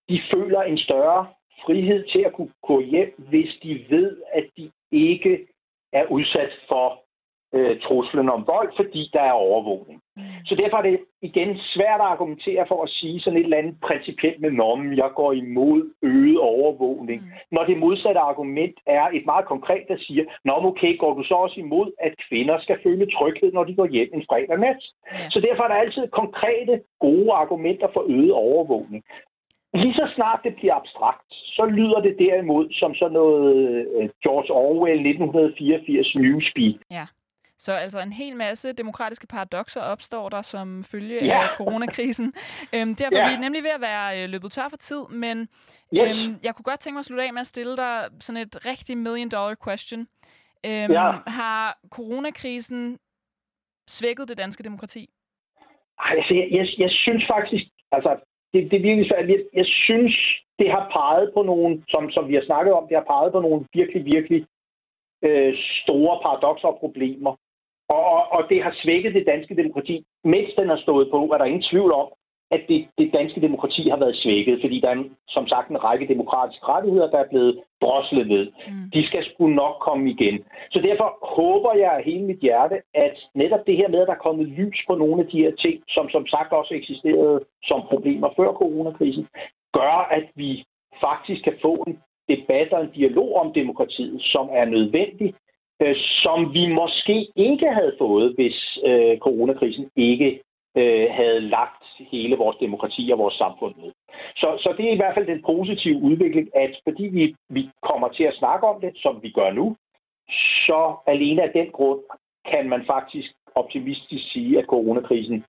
de føler en større frihed til at kunne gå hjem, hvis de ved, at de ikke er udsat for øh, truslen om vold, fordi der er overvågning. Mm. Så derfor er det igen svært at argumentere for at sige sådan et eller andet principielt med normen, jeg går imod øget overvågning, mm. når det modsatte argument er et meget konkret, der siger, nå okay, går du så også imod, at kvinder skal føle tryghed, når de går hjem en fredag nat? Yeah. Så derfor er der altid konkrete, gode argumenter for øget overvågning. Lige så snart det bliver abstrakt, så lyder det derimod som sådan noget øh, George Orwell 1984 Newspeak. Ja. Så altså en hel masse demokratiske paradoxer opstår der som følge ja. af coronakrisen. (laughs) Øhm, derfor ja. er vi nemlig ved at være øh, løbet tør for tid, men yes. øhm, jeg kunne godt tænke mig at slutte af med at stille dig sådan et rigtig million dollar question. Øhm, ja. Har coronakrisen svækket det danske demokrati? Ej, altså, jeg, jeg, jeg synes faktisk, altså det, det er virkelig svært. Jeg, jeg synes, det har peget på nogle, som, som vi har snakket om, det har peget på nogle virkelig, virkelig øh, store paradoxer og problemer. Og, og, og det har svækket det danske demokrati. Mens den har stået på, er der ingen tvivl om, at det, det danske demokrati har været svækket, fordi der er som sagt en række demokratiske rettigheder, der er blevet droslet ned. Mm. De skal sgu nok komme igen. Så derfor håber jeg af hele mit hjerte, at netop det her med, at der er kommet lys på nogle af de her ting, som som sagt også eksisterede som problemer før coronakrisen, gør, at vi faktisk kan få en debat og en dialog om demokratiet, som er nødvendig, øh, som vi måske ikke havde fået, hvis øh, coronakrisen ikke øh, havde lagt hele vores demokrati og vores samfund ned. Så, så det er i hvert fald den positive udvikling, at fordi vi, vi kommer til at snakke om det, som vi gør nu, så alene af den grund kan man faktisk optimistisk sige, at coronakrisen,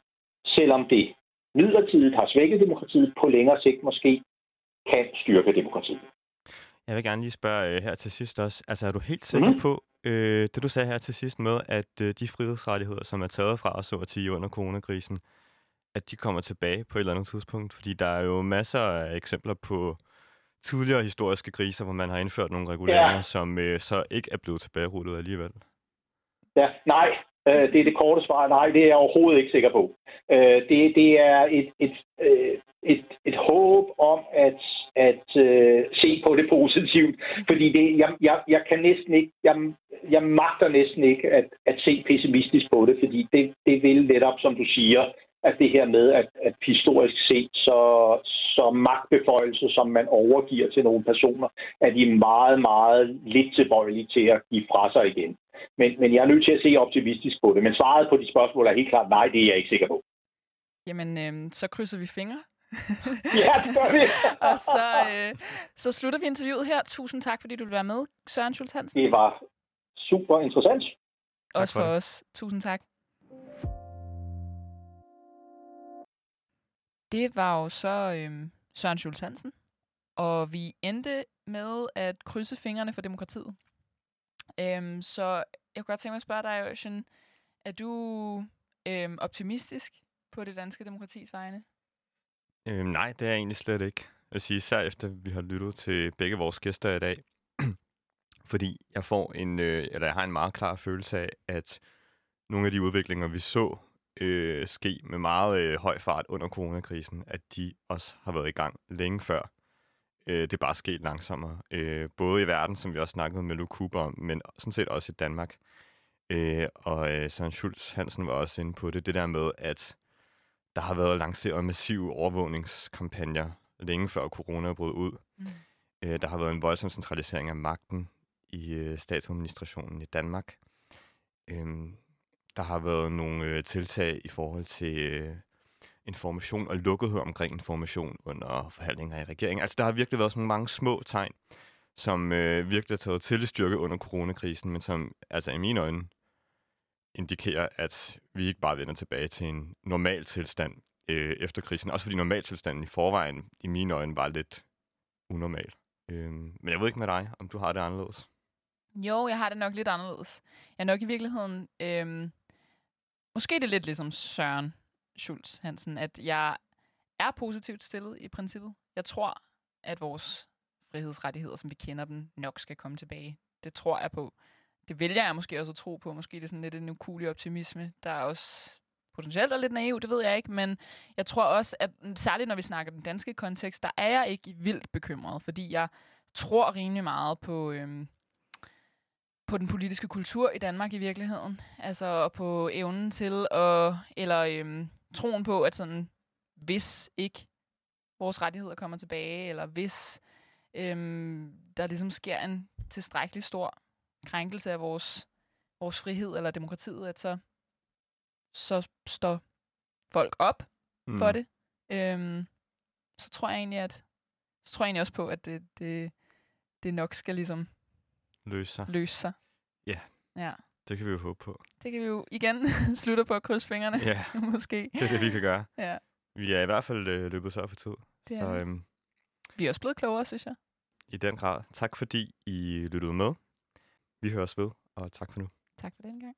selvom det midlertidigt har svækket demokratiet, på længere sigt måske kan styrke demokratiet. Jeg vil gerne lige spørge uh, her til sidst også. Altså, er du helt sikker mm-hmm. på, uh, det du sagde her til sidst med, at uh, de frihedsrettigheder, som er taget fra os over 10 under coronakrisen, at de kommer tilbage på et eller andet tidspunkt? Fordi der er jo masser af eksempler på tidligere historiske kriser, hvor man har indført nogle reguleringer, ja. som uh, så ikke er blevet tilbagerullet alligevel. Ja, nej. Uh, det er det korte svar. Nej, det er jeg overhovedet ikke sikker på. Uh, det, det er et, et, et, et, et håb om at at øh, se på det positivt. Fordi det, jeg, jeg, jeg kan næsten ikke, jeg, jeg magter næsten ikke at, at se pessimistisk på det, fordi det, det vil netop, som du siger, at det her med, at, at historisk set, så, så magtbeføjelser, som man overgiver til nogle personer, er de meget, meget lidt tilbøjelige til at give fra sig igen. Men, men jeg er nødt til at se optimistisk på det. Men svaret på de spørgsmål er helt klart nej, det er jeg ikke sikker på. Jamen, øh, så krydser vi fingre (laughs) ja, det gør vi. (laughs) og så, øh, så slutter vi interviewet her. Tusind tak, fordi du vil være med, Søren Schultz Hansen. Det var super interessant. Også for, for os. Tusind tak. Det var jo så øh, Søren Schultz Hansen, og vi endte med at krydse fingrene for demokratiet. Øhm, så jeg kunne godt tænke mig at spørge dig, Ocean, er du øhm, optimistisk på det danske demokratis vegne? Øhm, nej, det er jeg egentlig slet ikke. Jeg vil sige, især efter vi har lyttet til begge vores gæster i dag, (clears throat) Fordi jeg får en, øh, eller jeg har en meget klar følelse af, at nogle af de udviklinger, vi så øh, ske med meget øh, høj fart under coronakrisen, at de også har været i gang længe før. Øh, det er bare sket langsommere. Øh, både i verden, som vi også snakkede med Luke Cooper om, men sådan set også i Danmark. Øh, og øh, Søren Schultz Hansen var også inde på det, det der med, at der har været lanceret massive overvågningskampagner længe før corona brød ud. Mm. Øh, der har været en voldsom centralisering af magten i øh, statsadministrationen i Danmark. Øh, der har været nogle øh, tiltag i forhold til øh, information og lukkethed omkring information under forhandlinger i regeringen. Altså, der har virkelig været sådan mange små tegn, som øh, virkelig har taget til styrke under coronakrisen, men som altså i mine øjne indikerer, at vi ikke bare vender tilbage til en normal tilstand øh, efter krisen. Også fordi normaltilstanden i forvejen i mine øjne var lidt unormal. Øh, men jeg ved ikke med dig, om du har det anderledes. Jo, jeg har det nok lidt anderledes. Jeg er nok i virkeligheden... Øh, måske det er lidt ligesom Søren Schultz Hansen, at jeg er positivt stillet i princippet. Jeg tror, at vores frihedsrettigheder, som vi kender dem, nok skal komme tilbage. Det tror jeg på. Det vælger jeg måske også at tro på. Måske det er sådan lidt en ukulig optimisme, der er også potentielt er lidt naiv, det ved jeg ikke, men jeg tror også, at særligt når vi snakker den danske kontekst, der er jeg ikke vildt bekymret, fordi jeg tror rimelig meget på, øhm, på den politiske kultur i Danmark i virkeligheden. Altså på evnen til, at, eller øhm, troen på, at sådan, hvis ikke vores rettigheder kommer tilbage, eller hvis øhm, der ligesom sker en tilstrækkelig stor krænkelse af vores, vores frihed eller demokratiet, at så, så står folk op mm. for det. Øhm, så tror jeg egentlig, at så tror jeg egentlig også på, at det, det, det nok skal ligesom løse sig. Løse sig. Ja. Ja. Det kan vi jo håbe på. Det kan vi jo igen (laughs) slutte på at krydse fingrene. Ja, (laughs) måske. det er det, vi kan gøre. Ja. Vi er i hvert fald øh, løbet så for tid. Det så, øhm, vi er også blevet klogere, synes jeg. I den grad. Tak fordi I lyttede med. Vi høres ved, og tak for nu. Tak for den gang.